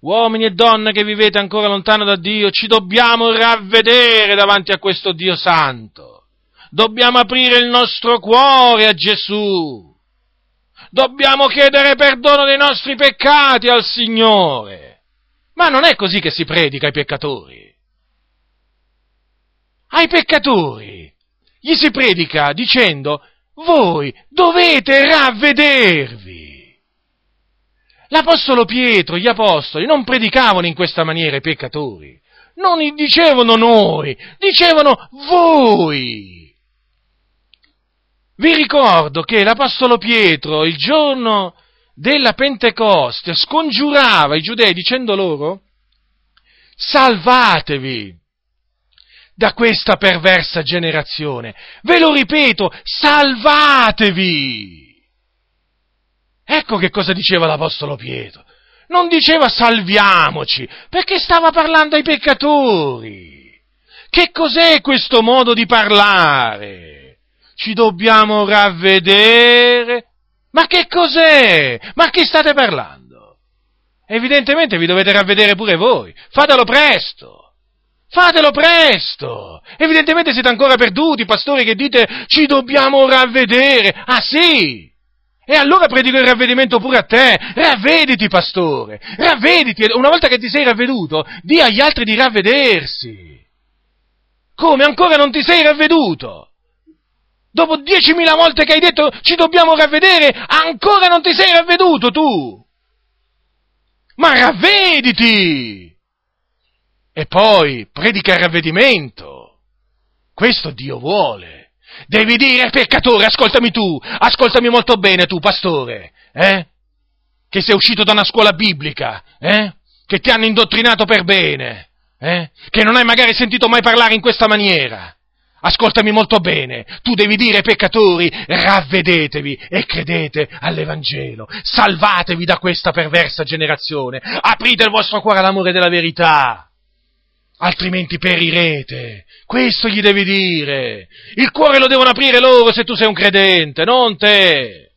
uomini e donne che vivete ancora lontano da Dio, ci dobbiamo ravvedere davanti a questo Dio santo. Dobbiamo aprire il nostro cuore a Gesù. Dobbiamo chiedere perdono dei nostri peccati al Signore. Ma non è così che si predica ai peccatori ai peccatori. Gli si predica dicendo, voi dovete ravvedervi. L'Apostolo Pietro, gli Apostoli, non predicavano in questa maniera ai peccatori. Non dicevano noi, dicevano voi. Vi ricordo che l'Apostolo Pietro, il giorno della Pentecoste, scongiurava i giudei dicendo loro, salvatevi da questa perversa generazione. Ve lo ripeto, salvatevi! Ecco che cosa diceva l'Apostolo Pietro. Non diceva salviamoci, perché stava parlando ai peccatori. Che cos'è questo modo di parlare? Ci dobbiamo ravvedere? Ma che cos'è? Ma chi state parlando? Evidentemente vi dovete ravvedere pure voi. Fatelo presto. Fatelo presto! Evidentemente siete ancora perduti, pastori, che dite ci dobbiamo ravvedere. Ah sì! E allora predico il ravvedimento pure a te. Ravvediti, pastore. Ravvediti. Una volta che ti sei ravveduto, di agli altri di ravvedersi. Come? Ancora non ti sei ravveduto? Dopo diecimila volte che hai detto ci dobbiamo ravvedere, ancora non ti sei ravveduto tu? Ma ravvediti! E poi predica il ravvedimento. Questo Dio vuole. Devi dire, peccatore, ascoltami tu, ascoltami molto bene tu, pastore, eh? Che sei uscito da una scuola biblica, eh? Che ti hanno indottrinato per bene, eh? Che non hai magari sentito mai parlare in questa maniera. Ascoltami molto bene, tu devi dire peccatori, ravvedetevi e credete all'Evangelo, salvatevi da questa perversa generazione, aprite il vostro cuore all'amore della verità altrimenti perirete. Questo gli devi dire. Il cuore lo devono aprire loro se tu sei un credente, non te.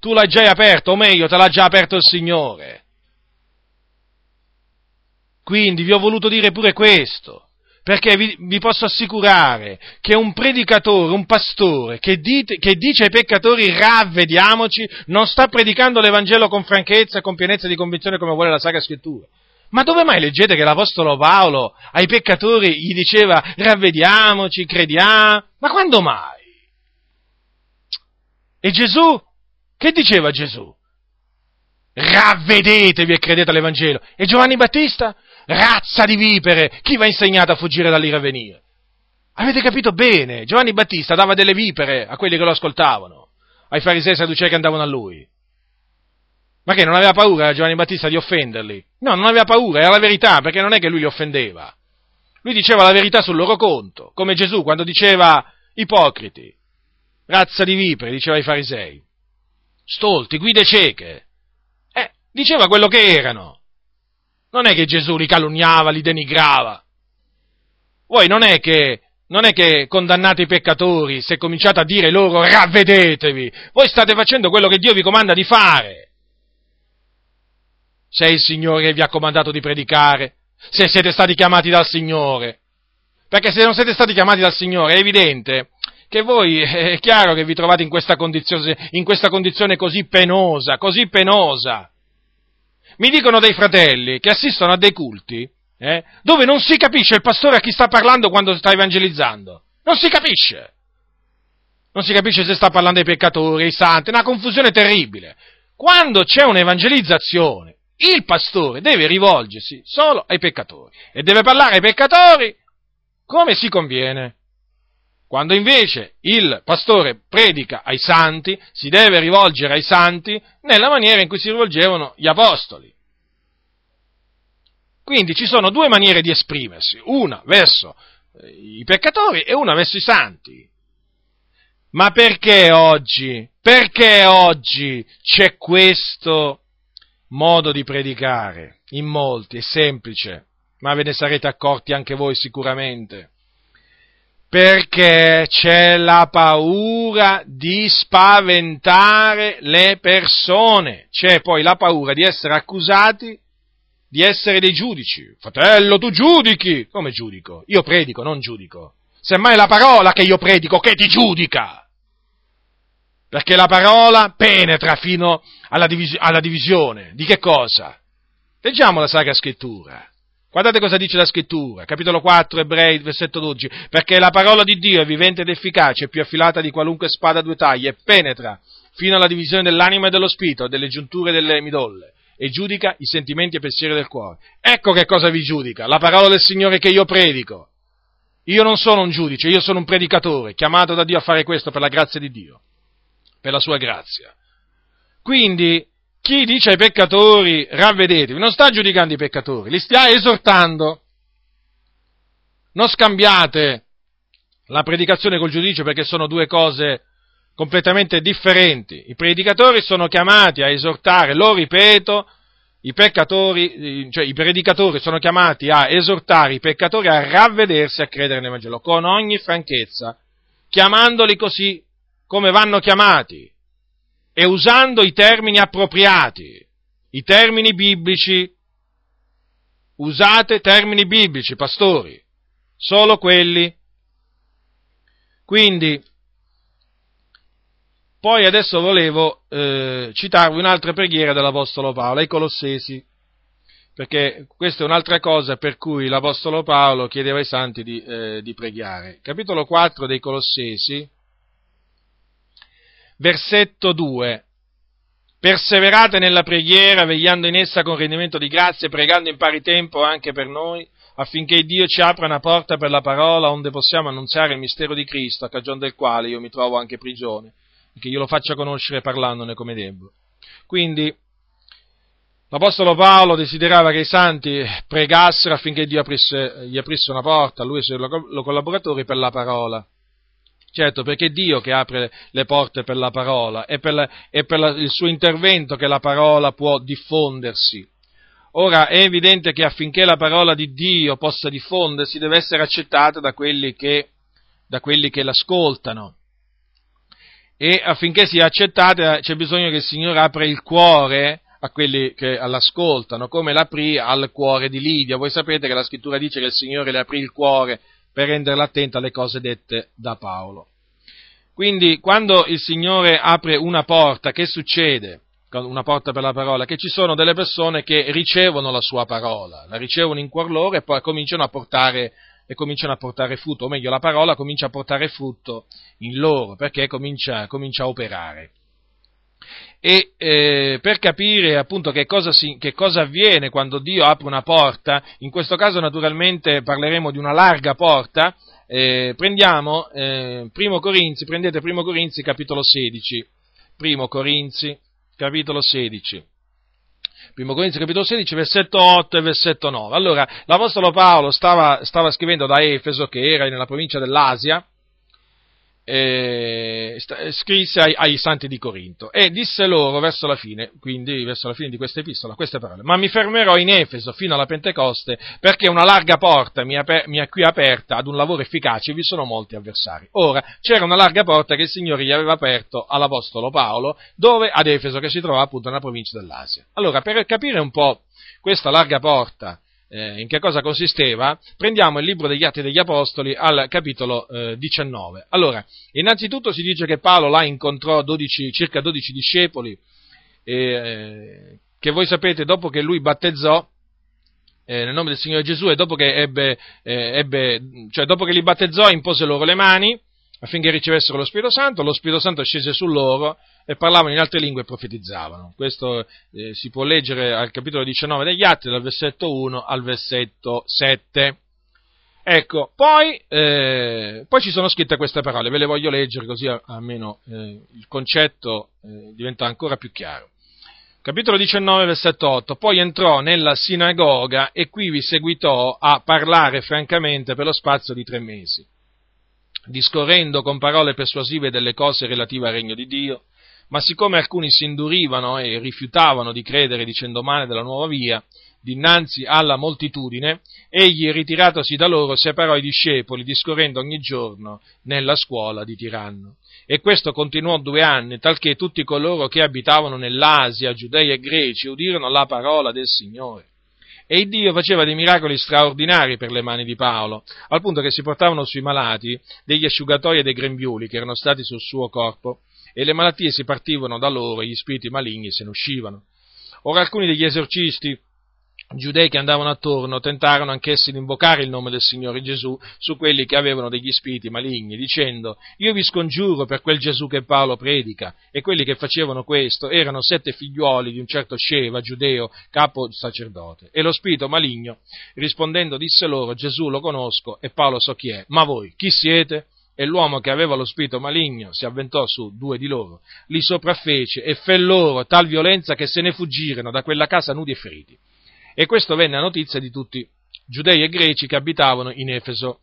Tu l'hai già aperto, o meglio, te l'ha già aperto il Signore. Quindi vi ho voluto dire pure questo, perché vi, vi posso assicurare che un predicatore, un pastore che, dite, che dice ai peccatori ravvediamoci, non sta predicando l'Evangelo con franchezza e con pienezza di convinzione come vuole la Sacra Scrittura ma dove mai leggete che l'Apostolo Paolo ai peccatori gli diceva ravvediamoci, crediamo? Ma quando mai? E Gesù Che diceva Gesù? Ravvedetevi e credete all'Evangelo. E Giovanni Battista? Razza di vipere! Chi va insegnato a fuggire dall'ira venire? Avete capito bene? Giovanni Battista dava delle vipere a quelli che lo ascoltavano, ai farisei e sadducei che andavano a lui. Ma che non aveva paura Giovanni Battista di offenderli? No, non aveva paura, era la verità, perché non è che lui li offendeva. Lui diceva la verità sul loro conto, come Gesù quando diceva ipocriti, razza di vipere, diceva ai farisei, stolti, guide cieche. Eh, diceva quello che erano. Non è che Gesù li calunniava, li denigrava. Voi non è che non è che condannate i peccatori se cominciate a dire loro ravvedetevi, voi state facendo quello che Dio vi comanda di fare se è il Signore che vi ha comandato di predicare, se siete stati chiamati dal Signore. Perché se non siete stati chiamati dal Signore è evidente che voi è chiaro che vi trovate in questa condizione, in questa condizione così penosa, così penosa. Mi dicono dei fratelli che assistono a dei culti eh, dove non si capisce il pastore a chi sta parlando quando sta evangelizzando. Non si capisce. Non si capisce se sta parlando ai peccatori, ai santi, è una confusione terribile. Quando c'è un'evangelizzazione il pastore deve rivolgersi solo ai peccatori e deve parlare ai peccatori come si conviene. Quando invece il pastore predica ai santi, si deve rivolgere ai santi nella maniera in cui si rivolgevano gli apostoli. Quindi ci sono due maniere di esprimersi, una verso eh, i peccatori e una verso i santi. Ma perché oggi? Perché oggi c'è questo modo di predicare, in molti, è semplice, ma ve ne sarete accorti anche voi sicuramente. Perché c'è la paura di spaventare le persone, c'è poi la paura di essere accusati di essere dei giudici. Fratello, tu giudichi! Come giudico? Io predico, non giudico. Semmai è la parola che io predico che ti giudica perché la parola penetra fino alla, divis- alla divisione. Di che cosa? Leggiamo la Sacra Scrittura. Guardate cosa dice la Scrittura, capitolo 4, Ebrei, versetto 12, perché la parola di Dio è vivente ed efficace, più affilata di qualunque spada a due taglie, e penetra fino alla divisione dell'anima e dello spirito, delle giunture e delle midolle, e giudica i sentimenti e i pensieri del cuore. Ecco che cosa vi giudica, la parola del Signore che io predico. Io non sono un giudice, io sono un predicatore, chiamato da Dio a fare questo per la grazia di Dio per la sua grazia. Quindi, chi dice ai peccatori ravvedetevi, non sta giudicando i peccatori, li sta esortando. Non scambiate la predicazione col giudice perché sono due cose completamente differenti. I predicatori sono chiamati a esortare, lo ripeto, i peccatori, cioè i predicatori sono chiamati a esortare i peccatori a ravvedersi e a credere nell'Evangelo con ogni franchezza, chiamandoli così come vanno chiamati e usando i termini appropriati, i termini biblici. Usate termini biblici, pastori, solo quelli. Quindi, poi adesso volevo eh, citarvi un'altra preghiera dell'Apostolo Paolo ai Colossesi, perché questa è un'altra cosa per cui l'Apostolo Paolo chiedeva ai santi di, eh, di pregare. Capitolo 4 dei Colossesi, versetto 2. Perseverate nella preghiera, vegliando in essa con rendimento di grazie, pregando in pari tempo anche per noi, affinché Dio ci apra una porta per la parola, onde possiamo annunziare il mistero di Cristo, a cagione del quale io mi trovo anche prigione, e che io lo faccia conoscere parlandone come devo. Quindi, l'Apostolo Paolo desiderava che i santi pregassero affinché Dio aprisse, gli aprisse una porta, a lui e ai suoi collaboratori, per la parola. Certo, perché è Dio che apre le porte per la parola, è per, la, è per la, il suo intervento che la parola può diffondersi. Ora è evidente che affinché la parola di Dio possa diffondersi deve essere accettata da quelli che, da quelli che l'ascoltano. E affinché sia accettata c'è bisogno che il Signore apra il cuore a quelli che l'ascoltano, come l'aprì al cuore di Lidia. Voi sapete che la scrittura dice che il Signore le aprì il cuore per renderla attenta alle cose dette da Paolo. Quindi quando il Signore apre una porta, che succede? Una porta per la parola, che ci sono delle persone che ricevono la sua parola, la ricevono in cuor loro e poi cominciano a portare, cominciano a portare frutto, o meglio la parola comincia a portare frutto in loro, perché comincia, comincia a operare. E eh, per capire appunto che cosa, si, che cosa, avviene quando Dio apre una porta, in questo caso naturalmente parleremo di una larga porta, eh, prendiamo eh, Primo Corinzi, prendete Primo Corinzi capitolo 16, Primo Corinzi capitolo 16. Primo Corinzi capitolo 16, versetto 8 e versetto 9. Allora, l'Apostolo Paolo stava, stava scrivendo da Efeso, che era nella provincia dell'Asia, eh, scrisse ai, ai, santi di Corinto e disse loro verso la fine, quindi verso la fine di questa epistola, queste parole, ma mi fermerò in Efeso fino alla Pentecoste perché una larga porta mi, aper- mi è qui aperta ad un lavoro efficace e vi sono molti avversari. Ora, c'era una larga porta che il Signore gli aveva aperto all'Apostolo Paolo, dove ad Efeso, che si trova appunto nella provincia dell'Asia. Allora, per capire un po' questa larga porta eh, in che cosa consisteva, prendiamo il libro degli Atti degli Apostoli al capitolo eh, 19. Allora, innanzitutto si dice che Paolo là incontrò 12, circa 12 discepoli, eh, che voi sapete dopo che lui battezzò, eh, nel nome del Signore Gesù e dopo che, ebbe, eh, ebbe, cioè dopo che li battezzò impose loro le mani affinché ricevessero lo Spirito Santo, lo Spirito Santo scese su loro e parlavano in altre lingue e profetizzavano. Questo eh, si può leggere al capitolo 19 degli Atti, dal versetto 1 al versetto 7. Ecco, poi, eh, poi ci sono scritte queste parole, ve le voglio leggere così almeno eh, il concetto eh, diventa ancora più chiaro. Capitolo 19, versetto 8. Poi entrò nella sinagoga e qui vi seguitò a parlare francamente per lo spazio di tre mesi discorrendo con parole persuasive delle cose relative al regno di Dio, ma siccome alcuni si indurivano e rifiutavano di credere dicendo male della nuova via, dinanzi alla moltitudine, egli, ritiratosi da loro, separò i discepoli, discorrendo ogni giorno nella scuola di Tiranno. E questo continuò due anni, talché tutti coloro che abitavano nell'Asia, giudei e greci, udirono la parola del Signore. E Dio faceva dei miracoli straordinari per le mani di Paolo, al punto che si portavano sui malati degli asciugatori e dei grembiuli che erano stati sul suo corpo, e le malattie si partivano da loro e gli spiriti maligni se ne uscivano. Ora alcuni degli esorcisti giudei che andavano attorno tentarono anch'essi di invocare il nome del Signore Gesù su quelli che avevano degli spiriti maligni, dicendo, io vi scongiuro per quel Gesù che Paolo predica, e quelli che facevano questo erano sette figliuoli di un certo Sceva, giudeo, capo sacerdote. E lo spirito maligno, rispondendo, disse loro, Gesù lo conosco e Paolo so chi è, ma voi chi siete? E l'uomo che aveva lo spirito maligno si avventò su due di loro, li sopraffece e fe loro tal violenza che se ne fuggirono da quella casa nudi e feriti. E questo venne a notizia di tutti giudei e greci che abitavano in Efeso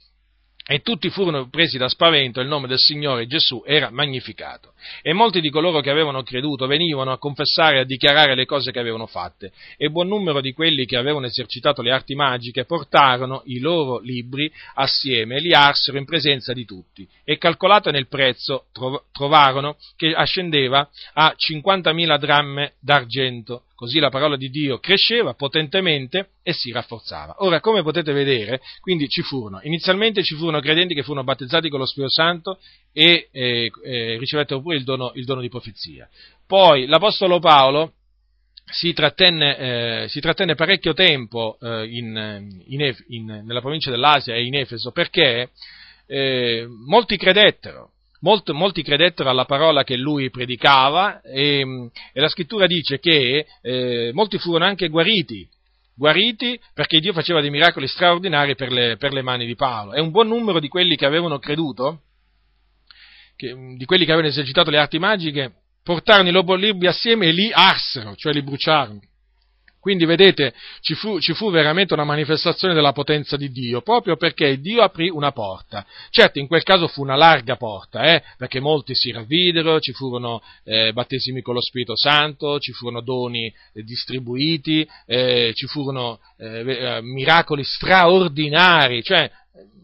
e tutti furono presi da spavento e il nome del Signore Gesù era magnificato. E molti di coloro che avevano creduto venivano a confessare e a dichiarare le cose che avevano fatte, e buon numero di quelli che avevano esercitato le arti magiche portarono i loro libri assieme e li arsero in presenza di tutti, e calcolato nel prezzo trovarono che ascendeva a 50.000 dramme d'argento Così la parola di Dio cresceva potentemente e si rafforzava. Ora, come potete vedere, quindi ci furono, inizialmente ci furono credenti che furono battezzati con lo Spirito Santo e eh, eh, ricevettero pure il dono, il dono, di profezia. Poi l'Apostolo Paolo si trattenne, eh, si trattenne parecchio tempo eh, in, in, in, nella provincia dell'Asia e in Efeso perché eh, molti credettero molti, molti credettero alla parola che lui predicava e, e la scrittura dice che eh, molti furono anche guariti, guariti perché Dio faceva dei miracoli straordinari per le, per le mani di Paolo. E un buon numero di quelli che avevano creduto, che, di quelli che avevano esercitato le arti magiche, portarono i loro libri assieme e li arsero, cioè li bruciarono. Quindi vedete, ci fu, ci fu, veramente una manifestazione della potenza di Dio, proprio perché Dio aprì una porta. Certo, in quel caso fu una larga porta, eh, perché molti si ravvidero, ci furono eh, battesimi con lo Spirito Santo, ci furono doni eh, distribuiti, eh, ci furono eh, eh, miracoli straordinari, cioè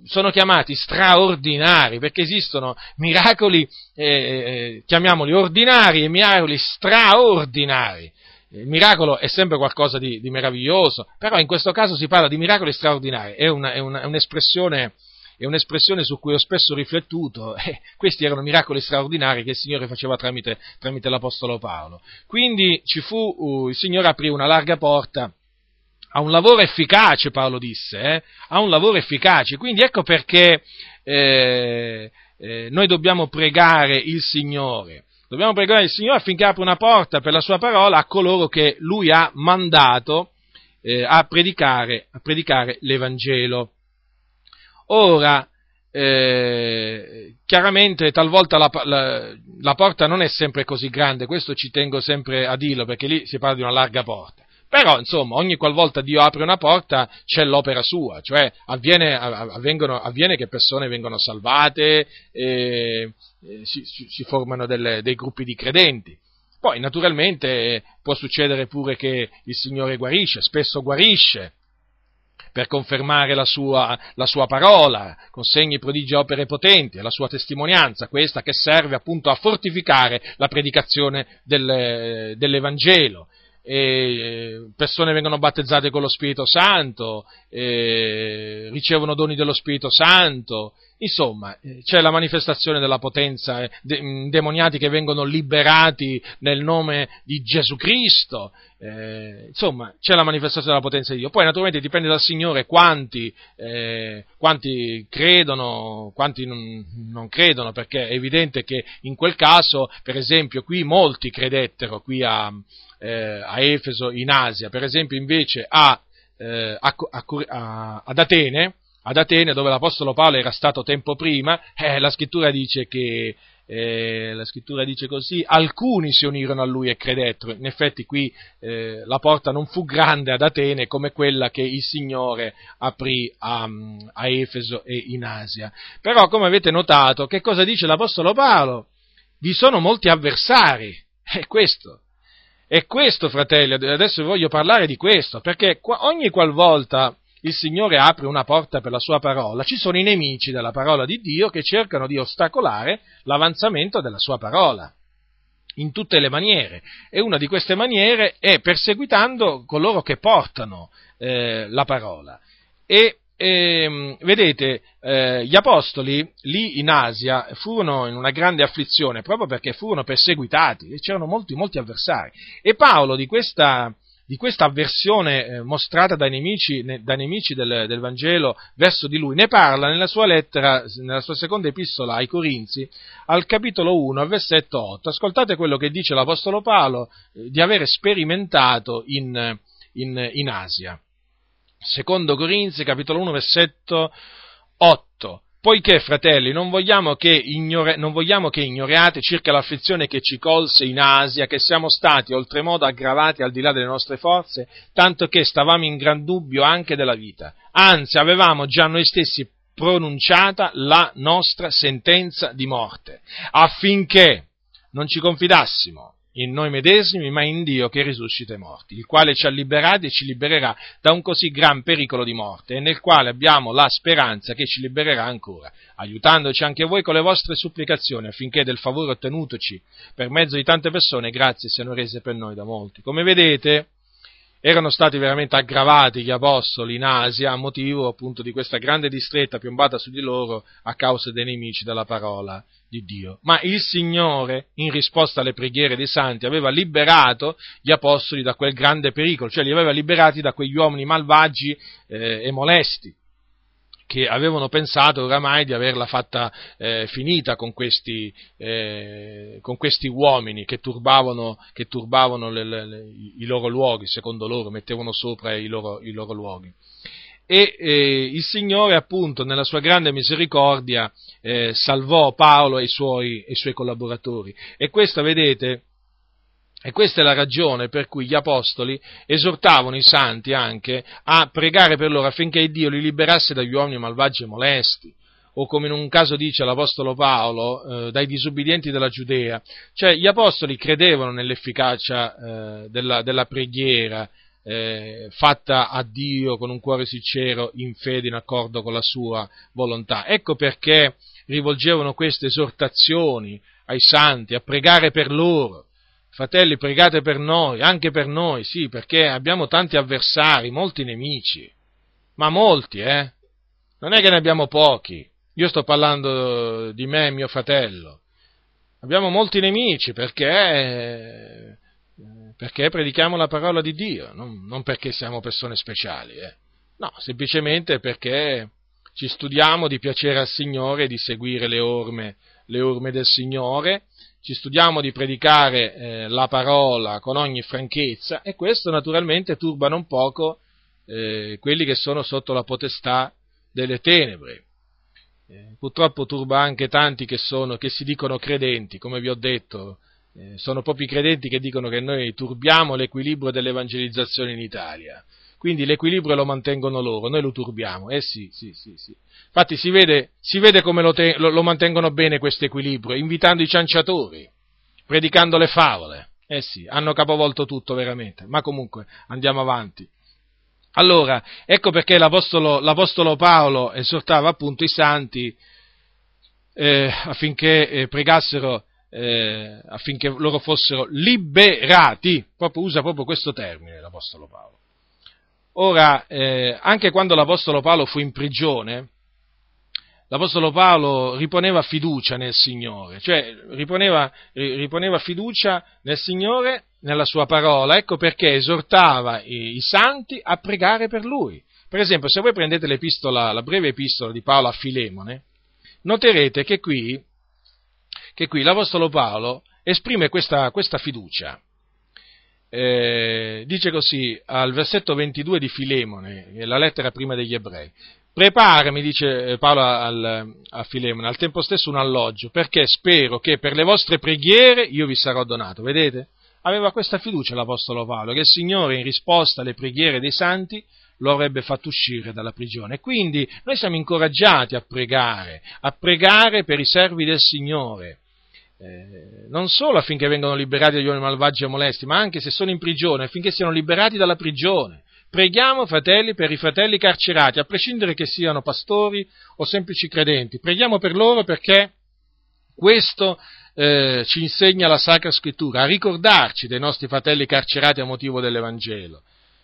sono chiamati straordinari perché esistono miracoli, chiamiamoli ordinari e miracoli straordinari il miracolo è sempre qualcosa di, di, meraviglioso, però in questo caso si parla di miracoli straordinari, è, una, è, una, è, un'espressione, è un'espressione, su cui ho spesso riflettuto, e questi erano miracoli straordinari che il Signore faceva tramite, tramite l'Apostolo Paolo. Quindi fu, uh, il Signore aprì una larga porta a un lavoro efficace, Paolo disse, eh? a un lavoro efficace, quindi ecco perché eh, eh, noi dobbiamo pregare il Signore Dobbiamo pregare il Signore affinché apra una porta per la sua parola a coloro che Lui ha mandato eh, a, predicare, a predicare l'Evangelo. Ora, eh, chiaramente talvolta la, la, la, porta non è sempre così grande, questo ci tengo sempre a dirlo perché lì si parla di una larga porta. Però, insomma, ogni qualvolta Dio apre una porta c'è l'opera sua, cioè avviene, avviene che persone vengono salvate, e, e si, si, formano delle, dei gruppi di credenti. Poi, naturalmente, può succedere pure che il Signore guarisce, spesso guarisce, per confermare la sua, la sua, parola, con segni, prodigi opere potenti, la sua testimonianza, questa che serve appunto a fortificare la predicazione del, dell'Evangelo persone vengono battezzate con lo Spirito Santo, ricevono doni dello Spirito Santo, insomma c'è la manifestazione della potenza, eh, de, demoniati che vengono liberati nel nome di Gesù Cristo, eh, insomma c'è la manifestazione della potenza di Dio. Poi naturalmente dipende dal Signore quanti, eh, quanti credono, quanti non, credono, perché è evidente che in quel caso, per esempio, qui molti credettero, qui a eh, a Efeso, in Asia, per esempio invece a, eh, a, ad Atene, ad Atene, dove l'Apostolo Paolo era stato tempo prima, eh, la scrittura dice che eh, la scrittura dice così, alcuni si unirono a lui e credettero. In effetti qui eh, la porta non fu grande ad Atene come quella che il Signore aprì a, a, Efeso e in Asia. Però come avete notato, che cosa dice l'Apostolo Paolo? Vi sono molti avversari, è questo. E questo, fratelli, adesso voglio parlare di questo, perché ogni qualvolta il Signore apre una porta per la sua parola, ci sono i nemici della parola di Dio che cercano di ostacolare l'avanzamento della sua parola in tutte le maniere e una di queste maniere è perseguitando coloro che portano eh, la parola. E e, ehm, vedete, eh, gli apostoli lì in Asia furono in una grande afflizione proprio perché furono perseguitati e c'erano molti, molti avversari. E Paolo di questa, di questa avversione eh, mostrata dai nemici, ne, dai nemici del, del, Vangelo verso di lui ne parla nella sua lettera, nella sua seconda epistola ai Corinzi, al capitolo 1, al versetto 8. Ascoltate quello che dice l'Apostolo Paolo eh, di avere sperimentato in, in, in Asia. Secondo Corinzi, capitolo 1, versetto 8. Poiché, fratelli, non vogliamo, che ignore, non vogliamo che ignoriate circa l'afflizione che ci colse in Asia, che siamo stati oltremodo aggravati al di là delle nostre forze, tanto che stavamo in gran dubbio anche della vita. Anzi, avevamo già noi stessi pronunciata la nostra sentenza di morte, affinché non ci confidassimo in noi medesimi, ma in Dio che risuscita i morti, il quale ci ha liberati e ci libererà da un così gran pericolo di morte, e nel quale abbiamo la speranza che ci libererà ancora, aiutandoci anche voi con le vostre supplicazioni, affinché del favore ottenutoci per mezzo di tante persone grazie siano rese per noi da molti. Come vedete, erano stati veramente aggravati gli apostoli in Asia a motivo appunto di questa grande distretta piombata su di loro a causa dei nemici della parola di Dio. Ma il Signore, in risposta alle preghiere dei santi, aveva liberato gli apostoli da quel grande pericolo, cioè li aveva liberati da quegli uomini malvagi eh, e molesti che avevano pensato oramai di averla fatta eh, finita con questi, eh, con questi, uomini che turbavano, che turbavano le, le, le, i loro luoghi, secondo loro, mettevano sopra i loro, i loro luoghi. E eh, il Signore, appunto, nella sua grande misericordia, eh, salvò Paolo e i, suoi, i suoi collaboratori. E questa, vedete, e questa è la ragione per cui gli apostoli esortavano i santi anche a pregare per loro affinché Dio li liberasse dagli uomini malvagi e molesti, o come in un caso dice l'apostolo Paolo, eh, dai disubbidienti della Giudea. Cioè gli apostoli credevano nell'efficacia eh, della, della, preghiera eh, fatta a Dio con un cuore sincero, in fede, in accordo con la sua volontà. Ecco perché rivolgevano queste esortazioni ai santi a pregare per loro Fratelli, pregate per noi, anche per noi, sì, perché abbiamo tanti avversari, molti nemici, ma molti, eh? Non è che ne abbiamo pochi. Io sto parlando di me e mio fratello. Abbiamo molti nemici perché, perché predichiamo la parola di Dio, non, non perché siamo persone speciali, eh? No, semplicemente perché ci studiamo di piacere al Signore, di seguire le orme, le orme del Signore ci studiamo di predicare eh, la parola con ogni franchezza e questo naturalmente turba non poco eh, quelli che sono sotto la potestà delle tenebre. Eh, purtroppo turba anche tanti che, sono, che, si dicono credenti, come vi ho detto, eh, sono proprio i credenti che dicono che noi turbiamo l'equilibrio dell'evangelizzazione in Italia. Quindi l'equilibrio lo mantengono loro, noi lo turbiamo. Eh sì, sì, sì, sì. Infatti si vede, si vede come lo, te, lo, lo mantengono bene questo equilibrio, invitando i cianciatori, predicando le favole. Eh sì, hanno capovolto tutto veramente. Ma comunque andiamo avanti. Allora, ecco perché l'Apostolo, l'Apostolo Paolo esortava appunto i santi eh, affinché eh, pregassero, eh, affinché loro fossero liberati, proprio, usa proprio questo termine l'Apostolo Paolo. Ora, eh, anche quando l'Apostolo Paolo fu in prigione, l'Apostolo Paolo riponeva fiducia nel Signore, cioè riponeva, riponeva fiducia nel Signore, nella sua parola, ecco perché esortava i, i, santi a pregare per lui. Per esempio, se voi prendete l'epistola, la breve epistola di Paolo a Filemone, noterete che qui, che qui l'Apostolo Paolo esprime questa, questa fiducia eh, dice così al versetto 22 di Filemone, la lettera prima degli ebrei, preparami, dice eh, Paolo al, a Filemone, al tempo stesso un alloggio, perché spero che per le vostre preghiere io vi sarò donato. Vedete? Aveva questa fiducia l'Apostolo Paolo, che il Signore in risposta alle preghiere dei santi lo avrebbe fatto uscire dalla prigione. Quindi noi siamo incoraggiati a pregare, a pregare per i servi del Signore eh, non solo affinché vengano liberati dagli uomini malvagi e molesti, ma anche se sono in prigione, affinché siano liberati dalla prigione. Preghiamo, fratelli, per i fratelli carcerati, a prescindere che siano pastori o semplici credenti. Preghiamo per loro perché questo eh, ci insegna la Sacra Scrittura, a ricordarci dei nostri fratelli carcerati a motivo dell'Evangelo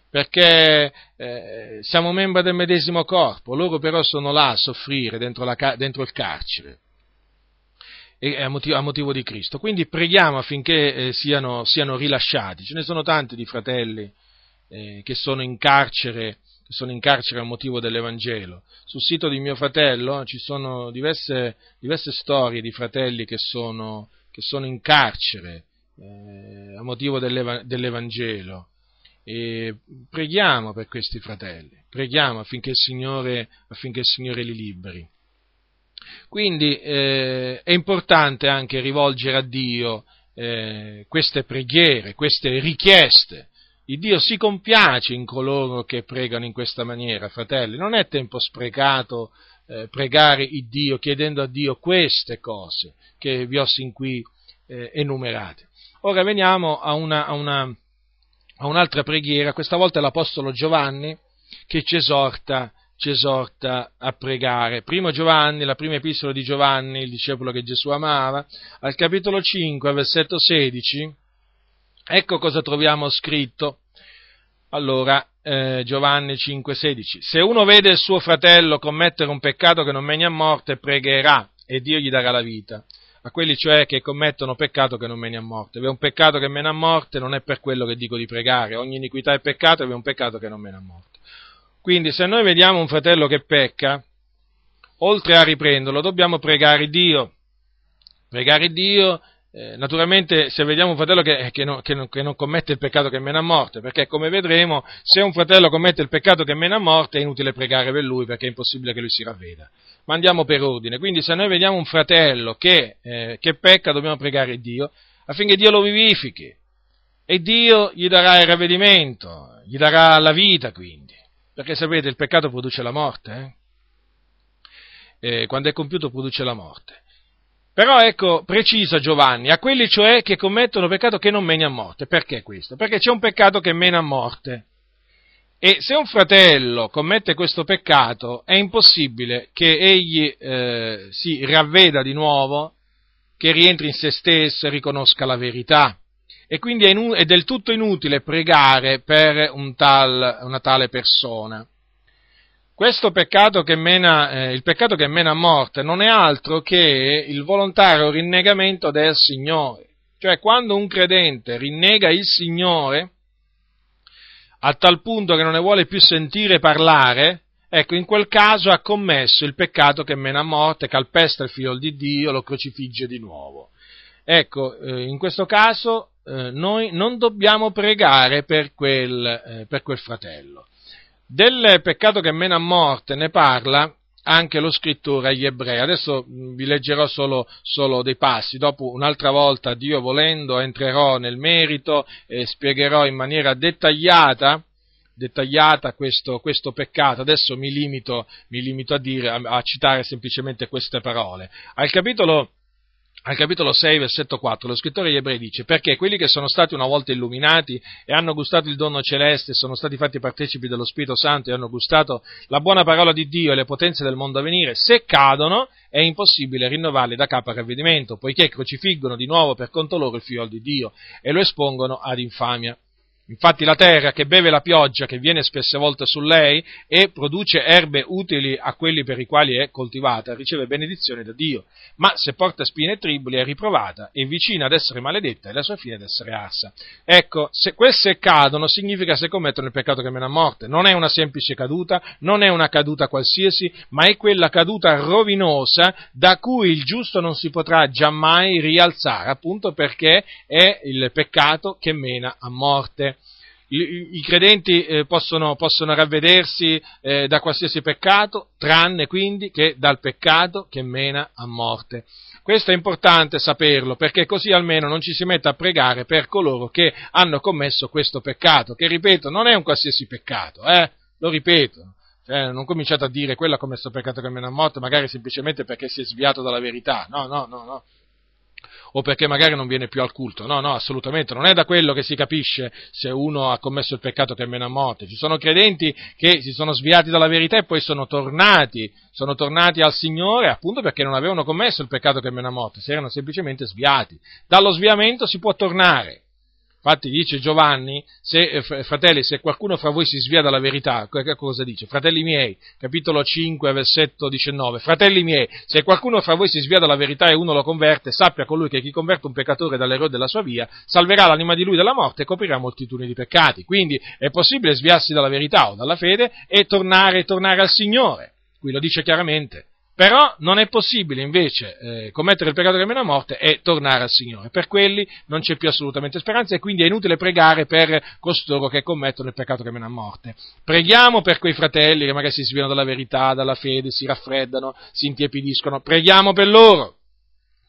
perché eh, siamo membri del medesimo corpo, loro però sono là a soffrire dentro, la, dentro il carcere a motivo, a motivo, di Cristo. Quindi preghiamo affinché eh, siano, siano, rilasciati. Ce ne sono tanti di fratelli eh, che sono in carcere che sono in carcere a motivo dell'Evangelo. Sul sito di mio fratello ci sono diverse, diverse storie di fratelli che sono, che sono in carcere eh, a motivo dell'Evangelo. E preghiamo per questi fratelli, preghiamo affinché il Signore, affinché il Signore li liberi. Quindi eh, è importante anche rivolgere a Dio eh, queste preghiere, queste richieste. Il Dio si compiace in coloro che pregano in questa maniera, fratelli. Non è tempo sprecato eh, pregare il Dio chiedendo a Dio queste cose che vi ho sin qui eh, enumerate. Ora veniamo a, una, a, una, a un'altra preghiera, questa volta l'Apostolo Giovanni che ci esorta ci esorta a pregare. Primo Giovanni, la prima epistola di Giovanni, il discepolo che Gesù amava, al capitolo 5, versetto 16, ecco cosa troviamo scritto. Allora, eh, Giovanni 5, 16. Se uno vede il suo fratello commettere un peccato che non mena a morte, pregherà e Dio gli darà la vita. A quelli cioè che commettono peccato che non mena a morte. È un peccato che mena a morte, non è per quello che dico di pregare. Ogni iniquità è peccato, vi è un peccato che non mena a morte. Quindi se noi vediamo un fratello che pecca, oltre a riprenderlo, dobbiamo pregare Dio. Pregare Dio, eh, naturalmente se vediamo un fratello che, che, non, che, non, che, non, commette il peccato che mena a morte, perché come vedremo, se un fratello commette il peccato che mena a morte è inutile pregare per lui perché è impossibile che lui si ravveda. Ma andiamo per ordine. Quindi se noi vediamo un fratello che, eh, che pecca, dobbiamo pregare Dio affinché Dio lo vivifichi. E Dio gli darà il ravvedimento, gli darà la vita quindi. Perché sapete, il peccato produce la morte. Eh? Quando è compiuto produce la morte. Però ecco, precisa Giovanni, a quelli cioè che commettono peccato che non mena a morte. Perché questo? Perché c'è un peccato che mena a morte. E se un fratello commette questo peccato, è impossibile che egli eh, si ravveda di nuovo, che rientri in se stesso e riconosca la verità e quindi è, inu- è del tutto inutile pregare per un tal, una tale persona. Questo peccato che mena, eh, il peccato che mena a morte non è altro che il volontario rinnegamento del Signore. Cioè quando un credente rinnega il Signore a tal punto che non ne vuole più sentire parlare, ecco, in quel caso ha commesso il peccato che mena a morte, calpesta il figlio di Dio, lo crocifigge di nuovo. ecco, eh, in questo caso eh, noi non dobbiamo pregare per quel, eh, per quel fratello. Del peccato che mena a morte ne parla anche lo scrittore agli ebrei. Adesso mm, vi leggerò solo, solo, dei passi, dopo un'altra volta, Dio volendo, entrerò nel merito e spiegherò in maniera dettagliata, dettagliata questo, questo peccato. Adesso mi limito, mi limito a, dire, a, a citare semplicemente queste parole. Al capitolo al capitolo 6, versetto 4, lo scrittore agli ebrei dice, perché quelli che sono stati una volta illuminati e hanno gustato il dono celeste, sono stati fatti partecipi dello Spirito Santo e hanno gustato la buona parola di Dio e le potenze del mondo a venire, se cadono è impossibile rinnovarli da capo a ravvedimento, poiché crocifiggono di nuovo per conto loro il figlio di Dio e lo espongono ad infamia. Infatti la terra che beve la pioggia che viene spesse volte su lei e produce erbe utili a quelli per i quali è coltivata, riceve benedizione da Dio, ma se porta spine e triboli è riprovata e vicina ad essere maledetta e la sua fine ad essere arsa. Ecco, se queste cadono significa se commettono il peccato che mena a morte. Non è una semplice caduta, non è una caduta qualsiasi, ma è quella caduta rovinosa da cui il giusto non si potrà giammai rialzare, appunto perché è il peccato che mena a morte i, credenti eh, possono, possono, ravvedersi eh, da qualsiasi peccato, tranne quindi che dal peccato che mena a morte. Questo è importante saperlo, perché così almeno non ci si mette a pregare per coloro che hanno commesso questo peccato, che ripeto, non è un qualsiasi peccato, eh? lo ripeto. Cioè, non cominciate a dire quello ha commesso peccato che mena a morte, magari semplicemente perché si è sviato dalla verità. No, no, no, no o perché magari non viene più al culto. No, no, assolutamente, non è da quello che si capisce se uno ha commesso il peccato che è meno a morte. Ci sono credenti che si sono sviati dalla verità e poi sono tornati, sono tornati al Signore appunto perché non avevano commesso il peccato che è meno a morte, si erano semplicemente sviati. Dallo sviamento si può tornare. Infatti dice Giovanni, se, eh, fratelli, se qualcuno fra voi si svia dalla verità, cosa dice? Fratelli miei, capitolo 5, versetto 19, fratelli miei, se qualcuno fra voi si svia dalla verità e uno lo converte, sappia colui che chi converte un peccatore dall'errore della sua via, salverà l'anima di lui dalla morte e coprirà moltitudini di peccati. Quindi è possibile sviarsi dalla verità o dalla fede e tornare, tornare al Signore. Qui lo dice chiaramente. Però non è possibile invece eh, commettere il peccato che meno morte e tornare al Signore. Per quelli non c'è più assolutamente speranza e quindi è inutile pregare per costoro che commettono il peccato che meno morte. Preghiamo per quei fratelli che magari si sviano dalla verità, dalla fede, si raffreddano, si intiepidiscono. Preghiamo per loro.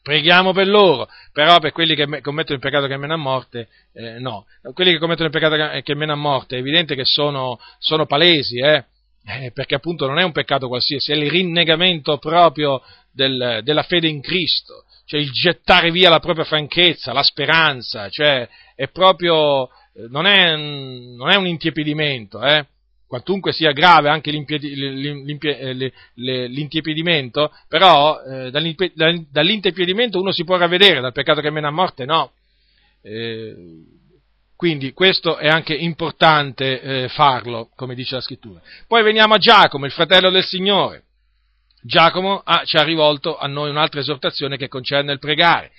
Preghiamo per loro, però per quelli che commettono il peccato che meno a morte, eh, no. Quelli che commettono il peccato che meno a morte è evidente che sono, sono palesi, eh eh, perché appunto non è un peccato qualsiasi, è il rinnegamento proprio del, della fede in Cristo, cioè il gettare via la propria franchezza, la speranza, cioè è proprio, eh, non è, non è un intiepidimento, eh? quantunque sia grave anche eh, l'intiepidimento, però eh, dall'intiepidimento uno si può ravvedere, dal peccato che mena a morte no. Eh, quindi questo è anche importante eh, farlo, come dice la scrittura. Poi veniamo a Giacomo, il fratello del Signore. Giacomo ha, ci ha rivolto a noi un'altra esortazione che concerne il pregare.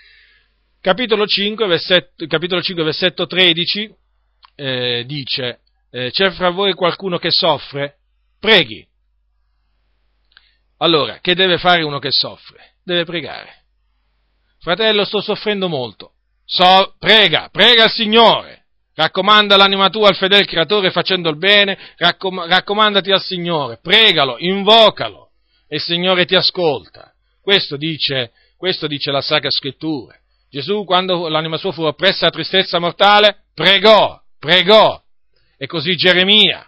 Capitolo 5, versetto, capitolo 5, versetto 13 eh, dice, eh, c'è fra voi qualcuno che soffre? Preghi. Allora, che deve fare uno che soffre? Deve pregare. Fratello, sto soffrendo molto. So, prega, prega al Signore. Raccomanda l'anima tua al fedele creatore facendo il bene, raccom- raccomandati al Signore, pregalo, invocalo e il Signore ti ascolta. Questo dice, questo dice la Sacra Scrittura. Gesù, quando l'anima sua fu oppressa da tristezza mortale, pregò, pregò. E così Geremia,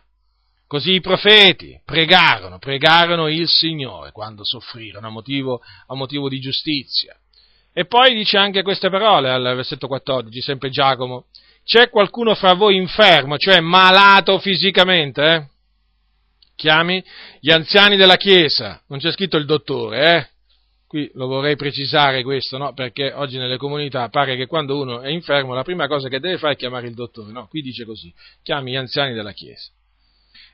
così i profeti pregarono, pregarono il Signore quando soffrirono a motivo, a motivo di giustizia. E poi dice anche queste parole al versetto 14, sempre Giacomo, c'è qualcuno fra voi infermo, cioè malato fisicamente, eh? Chiami gli anziani della Chiesa, non c'è scritto il dottore, eh? Qui lo vorrei precisare questo, no? Perché oggi nelle comunità pare che quando uno è infermo la prima cosa che deve fare è chiamare il dottore, no? Qui dice così, chiami gli anziani della Chiesa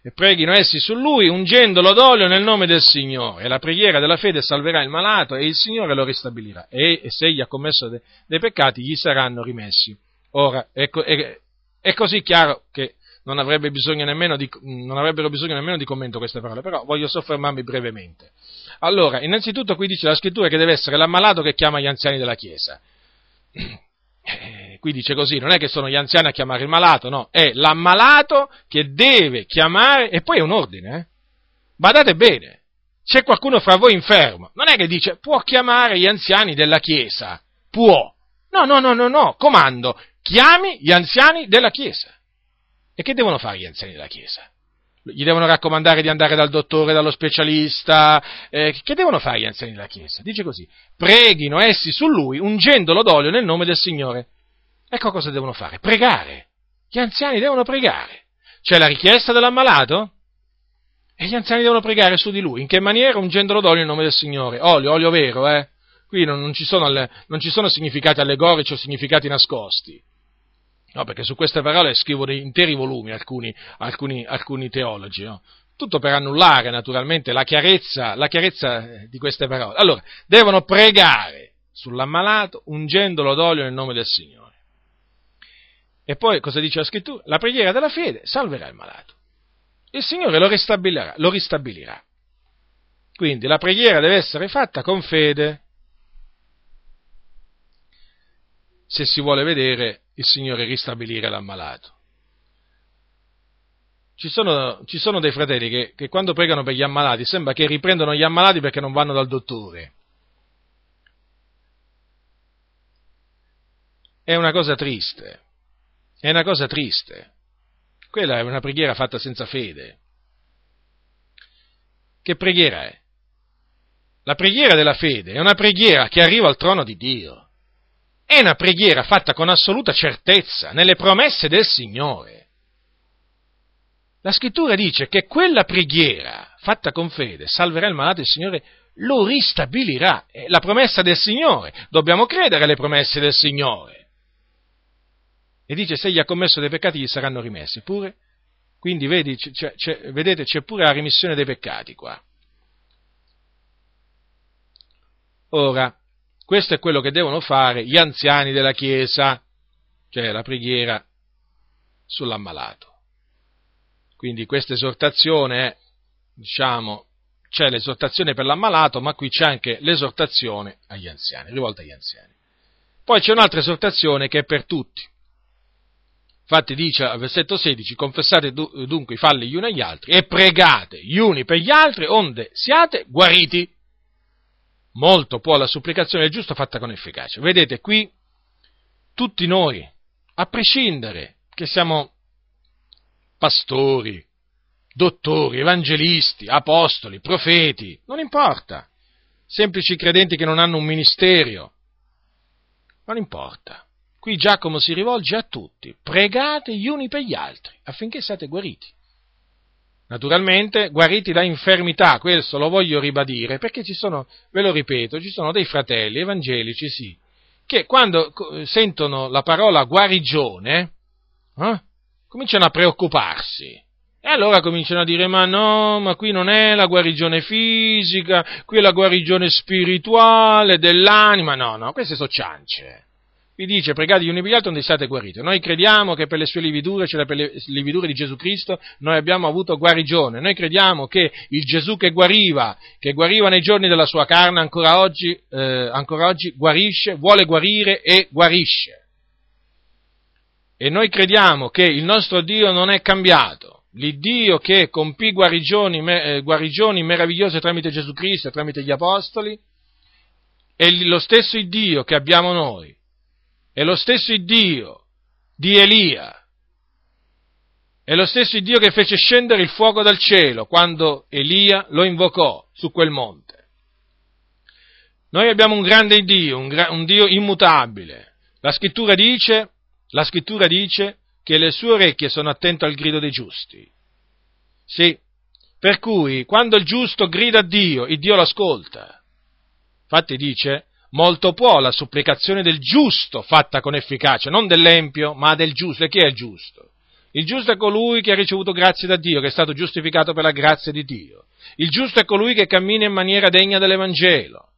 e preghino essi su lui ungendolo d'olio nel nome del Signore. E la preghiera della fede salverà il malato e il Signore lo ristabilirà. E, e se egli ha commesso de, dei peccati gli saranno rimessi. Ora, è, è, è così chiaro che non, avrebbe bisogno di, non, avrebbero bisogno nemmeno di commento queste parole, però voglio soffermarmi brevemente. Allora, innanzitutto qui dice la scrittura che deve essere l'ammalato che chiama gli anziani della Chiesa. eh, qui dice così, non è che sono gli anziani a chiamare il malato, no, è l'ammalato che deve chiamare, e poi è un ordine, eh? Badate bene, c'è qualcuno fra voi infermo, non è che dice può chiamare gli anziani della Chiesa, può. No, no, no, no, no, comando, chiami gli anziani della Chiesa. E che devono fare gli anziani della Chiesa? Gli devono raccomandare di andare dal dottore, dallo specialista. Eh, che devono fare gli anziani della Chiesa? Dice così: preghino essi su lui ungendolo d'olio nel nome del Signore. Ecco cosa devono fare: pregare. Gli anziani devono pregare. C'è la richiesta dell'ammalato? E gli anziani devono pregare su di lui. In che maniera? Ungendolo d'olio nel nome del Signore. Olio, olio vero, eh? Qui non, non, ci, sono, non ci sono significati allegorici o significati nascosti. No, perché su queste parole scrivono interi volumi alcuni, alcuni, alcuni teologi. No? Tutto per annullare naturalmente la chiarezza, la chiarezza di queste parole. Allora, devono pregare sull'ammalato ungendolo d'olio nel nome del Signore. E poi cosa dice la scrittura? La preghiera della fede salverà il malato il Signore lo ristabilirà, lo ristabilirà. Quindi la preghiera deve essere fatta con fede. Se si vuole vedere il Signore ristabilire l'ammalato. Ci sono, ci sono dei fratelli che, che quando pregano per gli ammalati sembra che riprendono gli ammalati perché non vanno dal dottore. È una cosa triste. È una cosa triste. Quella è una preghiera fatta senza fede. Che preghiera è? La preghiera della fede è una preghiera che arriva al trono di Dio. È una preghiera fatta con assoluta certezza nelle promesse del Signore. La scrittura dice che quella preghiera fatta con fede salverà il malato il Signore lo ristabilirà. È la promessa del Signore. Dobbiamo credere alle promesse del Signore. E dice se gli ha commesso dei peccati gli saranno rimessi. Pure, quindi vedi, c'è, c'è, vedete, c'è pure la remissione dei peccati qua. Ora, questo è quello che devono fare gli anziani della Chiesa, cioè la preghiera sull'ammalato. Quindi questa esortazione diciamo, c'è l'esortazione per l'ammalato, ma qui c'è anche l'esortazione agli anziani, rivolta agli anziani. Poi c'è un'altra esortazione che è per tutti. Infatti dice al versetto 16, confessate dunque i falli gli uni agli altri e pregate gli uni per gli altri onde siate guariti. Molto può la supplicazione del giusto fatta con efficacia. Vedete qui tutti noi, a prescindere che siamo pastori, dottori, evangelisti, apostoli, profeti, non importa, semplici credenti che non hanno un ministero, non importa. Qui Giacomo si rivolge a tutti, pregate gli uni per gli altri affinché siate guariti. Naturalmente guariti da infermità, questo lo voglio ribadire, perché ci sono, ve lo ripeto, ci sono dei fratelli evangelici, sì, che quando sentono la parola guarigione, eh, cominciano a preoccuparsi. E allora cominciano a dire, ma no, ma qui non è la guarigione fisica, qui è la guarigione spirituale dell'anima, no, no, queste sono ciance vi dice pregate gli uni per gli altri onde siate guariti. Noi crediamo che per le sue lividure, cioè per le lividure di Gesù Cristo, noi abbiamo avuto guarigione. Noi crediamo che il Gesù che guariva, che guariva nei giorni della sua carne, ancora oggi, eh, ancora oggi guarisce, vuole guarire e guarisce. E noi crediamo che il nostro Dio non è cambiato. L'Iddio che compì guarigioni, eh, guarigioni meravigliose tramite Gesù Cristo e tramite gli Apostoli, è lo stesso Dio che abbiamo noi è lo stesso Dio di Elia, è lo stesso Dio che fece scendere il fuoco dal cielo quando Elia lo invocò su quel monte. Noi abbiamo un grande Dio, un, gra- un Dio immutabile. La scrittura, dice, la scrittura dice che le sue orecchie sono attente al grido dei giusti. Sì, per cui quando il giusto grida a Dio, il Dio l'ascolta. Infatti dice, molto può la supplicazione del giusto fatta con efficacia, non dell'empio, ma del giusto. E chi è il giusto? Il giusto è colui che ha ricevuto grazie da Dio, che è stato giustificato per la grazia di Dio. Il giusto è colui che cammina in maniera degna dell'Evangelo.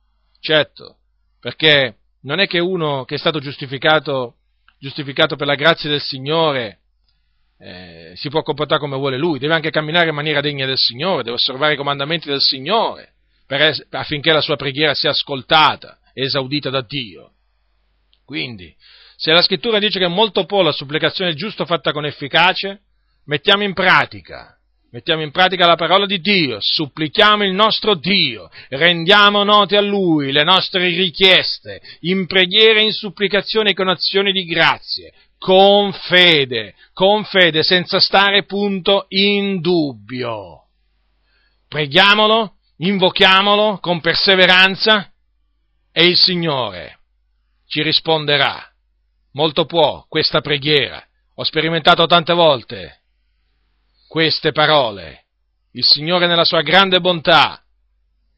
Certo, perché non è che uno che è stato giustificato, giustificato per la grazia del Signore eh, si può comportare come vuole lui, deve anche camminare in maniera degna del Signore, deve osservare i comandamenti del Signore es- affinché la sua preghiera sia ascoltata esaudita da Dio. Quindi, se la scrittura dice che è molto po' la supplicazione giusta fatta con efficacia, mettiamo in pratica mettiamo in pratica la parola di Dio, supplichiamo il nostro Dio, rendiamo note a Lui le nostre richieste, in preghiera e in supplicazione con azioni di grazie, con fede, con fede, senza stare punto in dubbio. Preghiamolo, invochiamolo con perseveranza e il Signore ci risponderà. Molto può questa preghiera. Ho sperimentato tante volte queste parole. Il Signore nella sua grande bontà,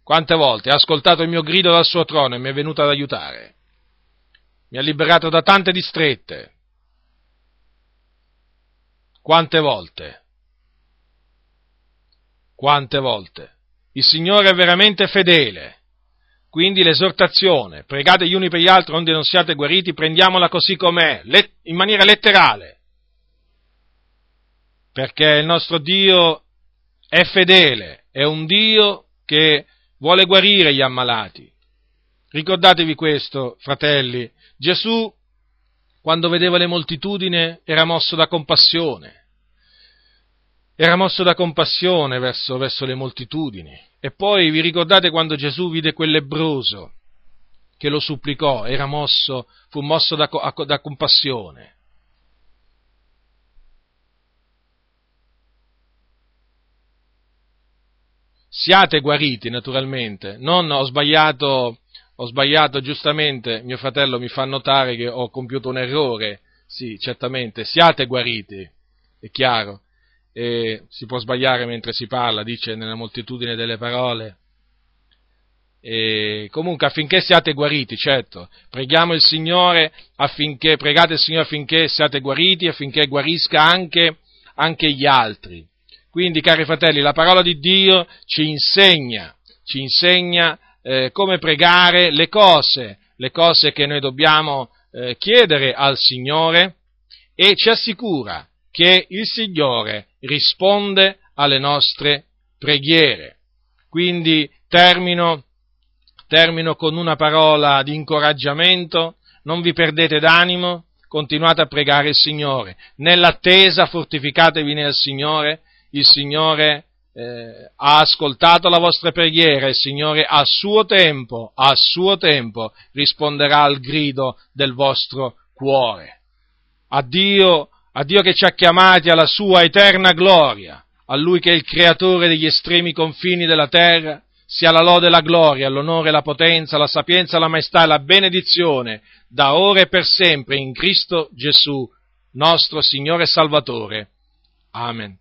quante volte ha ascoltato il mio grido dal suo trono e mi è venuto ad aiutare. Mi ha liberato da tante distrette. Quante volte? Quante volte? Il Signore è veramente fedele. Quindi l'esortazione, pregate gli uni per gli altri onde non siate guariti, prendiamola così com'è, in maniera letterale. Perché il nostro Dio è fedele, è un Dio che vuole guarire gli ammalati. Ricordatevi questo, fratelli, Gesù quando vedeva le moltitudini era mosso da compassione, era mosso da compassione verso, verso le moltitudini. E poi vi ricordate quando Gesù vide quel lebroso che lo supplicò, era mosso, fu mosso da, da compassione. siate guariti naturalmente, non ho sbagliato, ho sbagliato giustamente, mio fratello mi fa notare che ho compiuto un errore, sì, certamente, siate guariti, è chiaro, e si può sbagliare mentre si parla, dice nella moltitudine delle parole, e comunque affinché siate guariti, certo, preghiamo il Signore affinché, pregate il Signore affinché siate guariti, affinché guarisca anche, anche gli altri. Quindi, cari fratelli, la parola di Dio ci insegna, ci insegna eh, come pregare le cose, le cose che noi dobbiamo eh, chiedere al Signore e ci assicura che il Signore risponde alle nostre preghiere. Quindi termino, termino con una parola di incoraggiamento, non vi perdete d'animo, continuate a pregare il Signore. Nell'attesa fortificatevi nel Signore il Signore eh, ha ascoltato la vostra preghiera, il Signore a suo tempo, a suo tempo risponderà al grido del vostro cuore. A Dio, a Dio che ci ha chiamati alla sua eterna gloria, a Lui che è il creatore degli estremi confini della terra, sia la lode e la gloria, l'onore, la potenza, la sapienza, la maestà e la benedizione, da ora e per sempre, in Cristo Gesù, nostro Signore e Salvatore. Amen.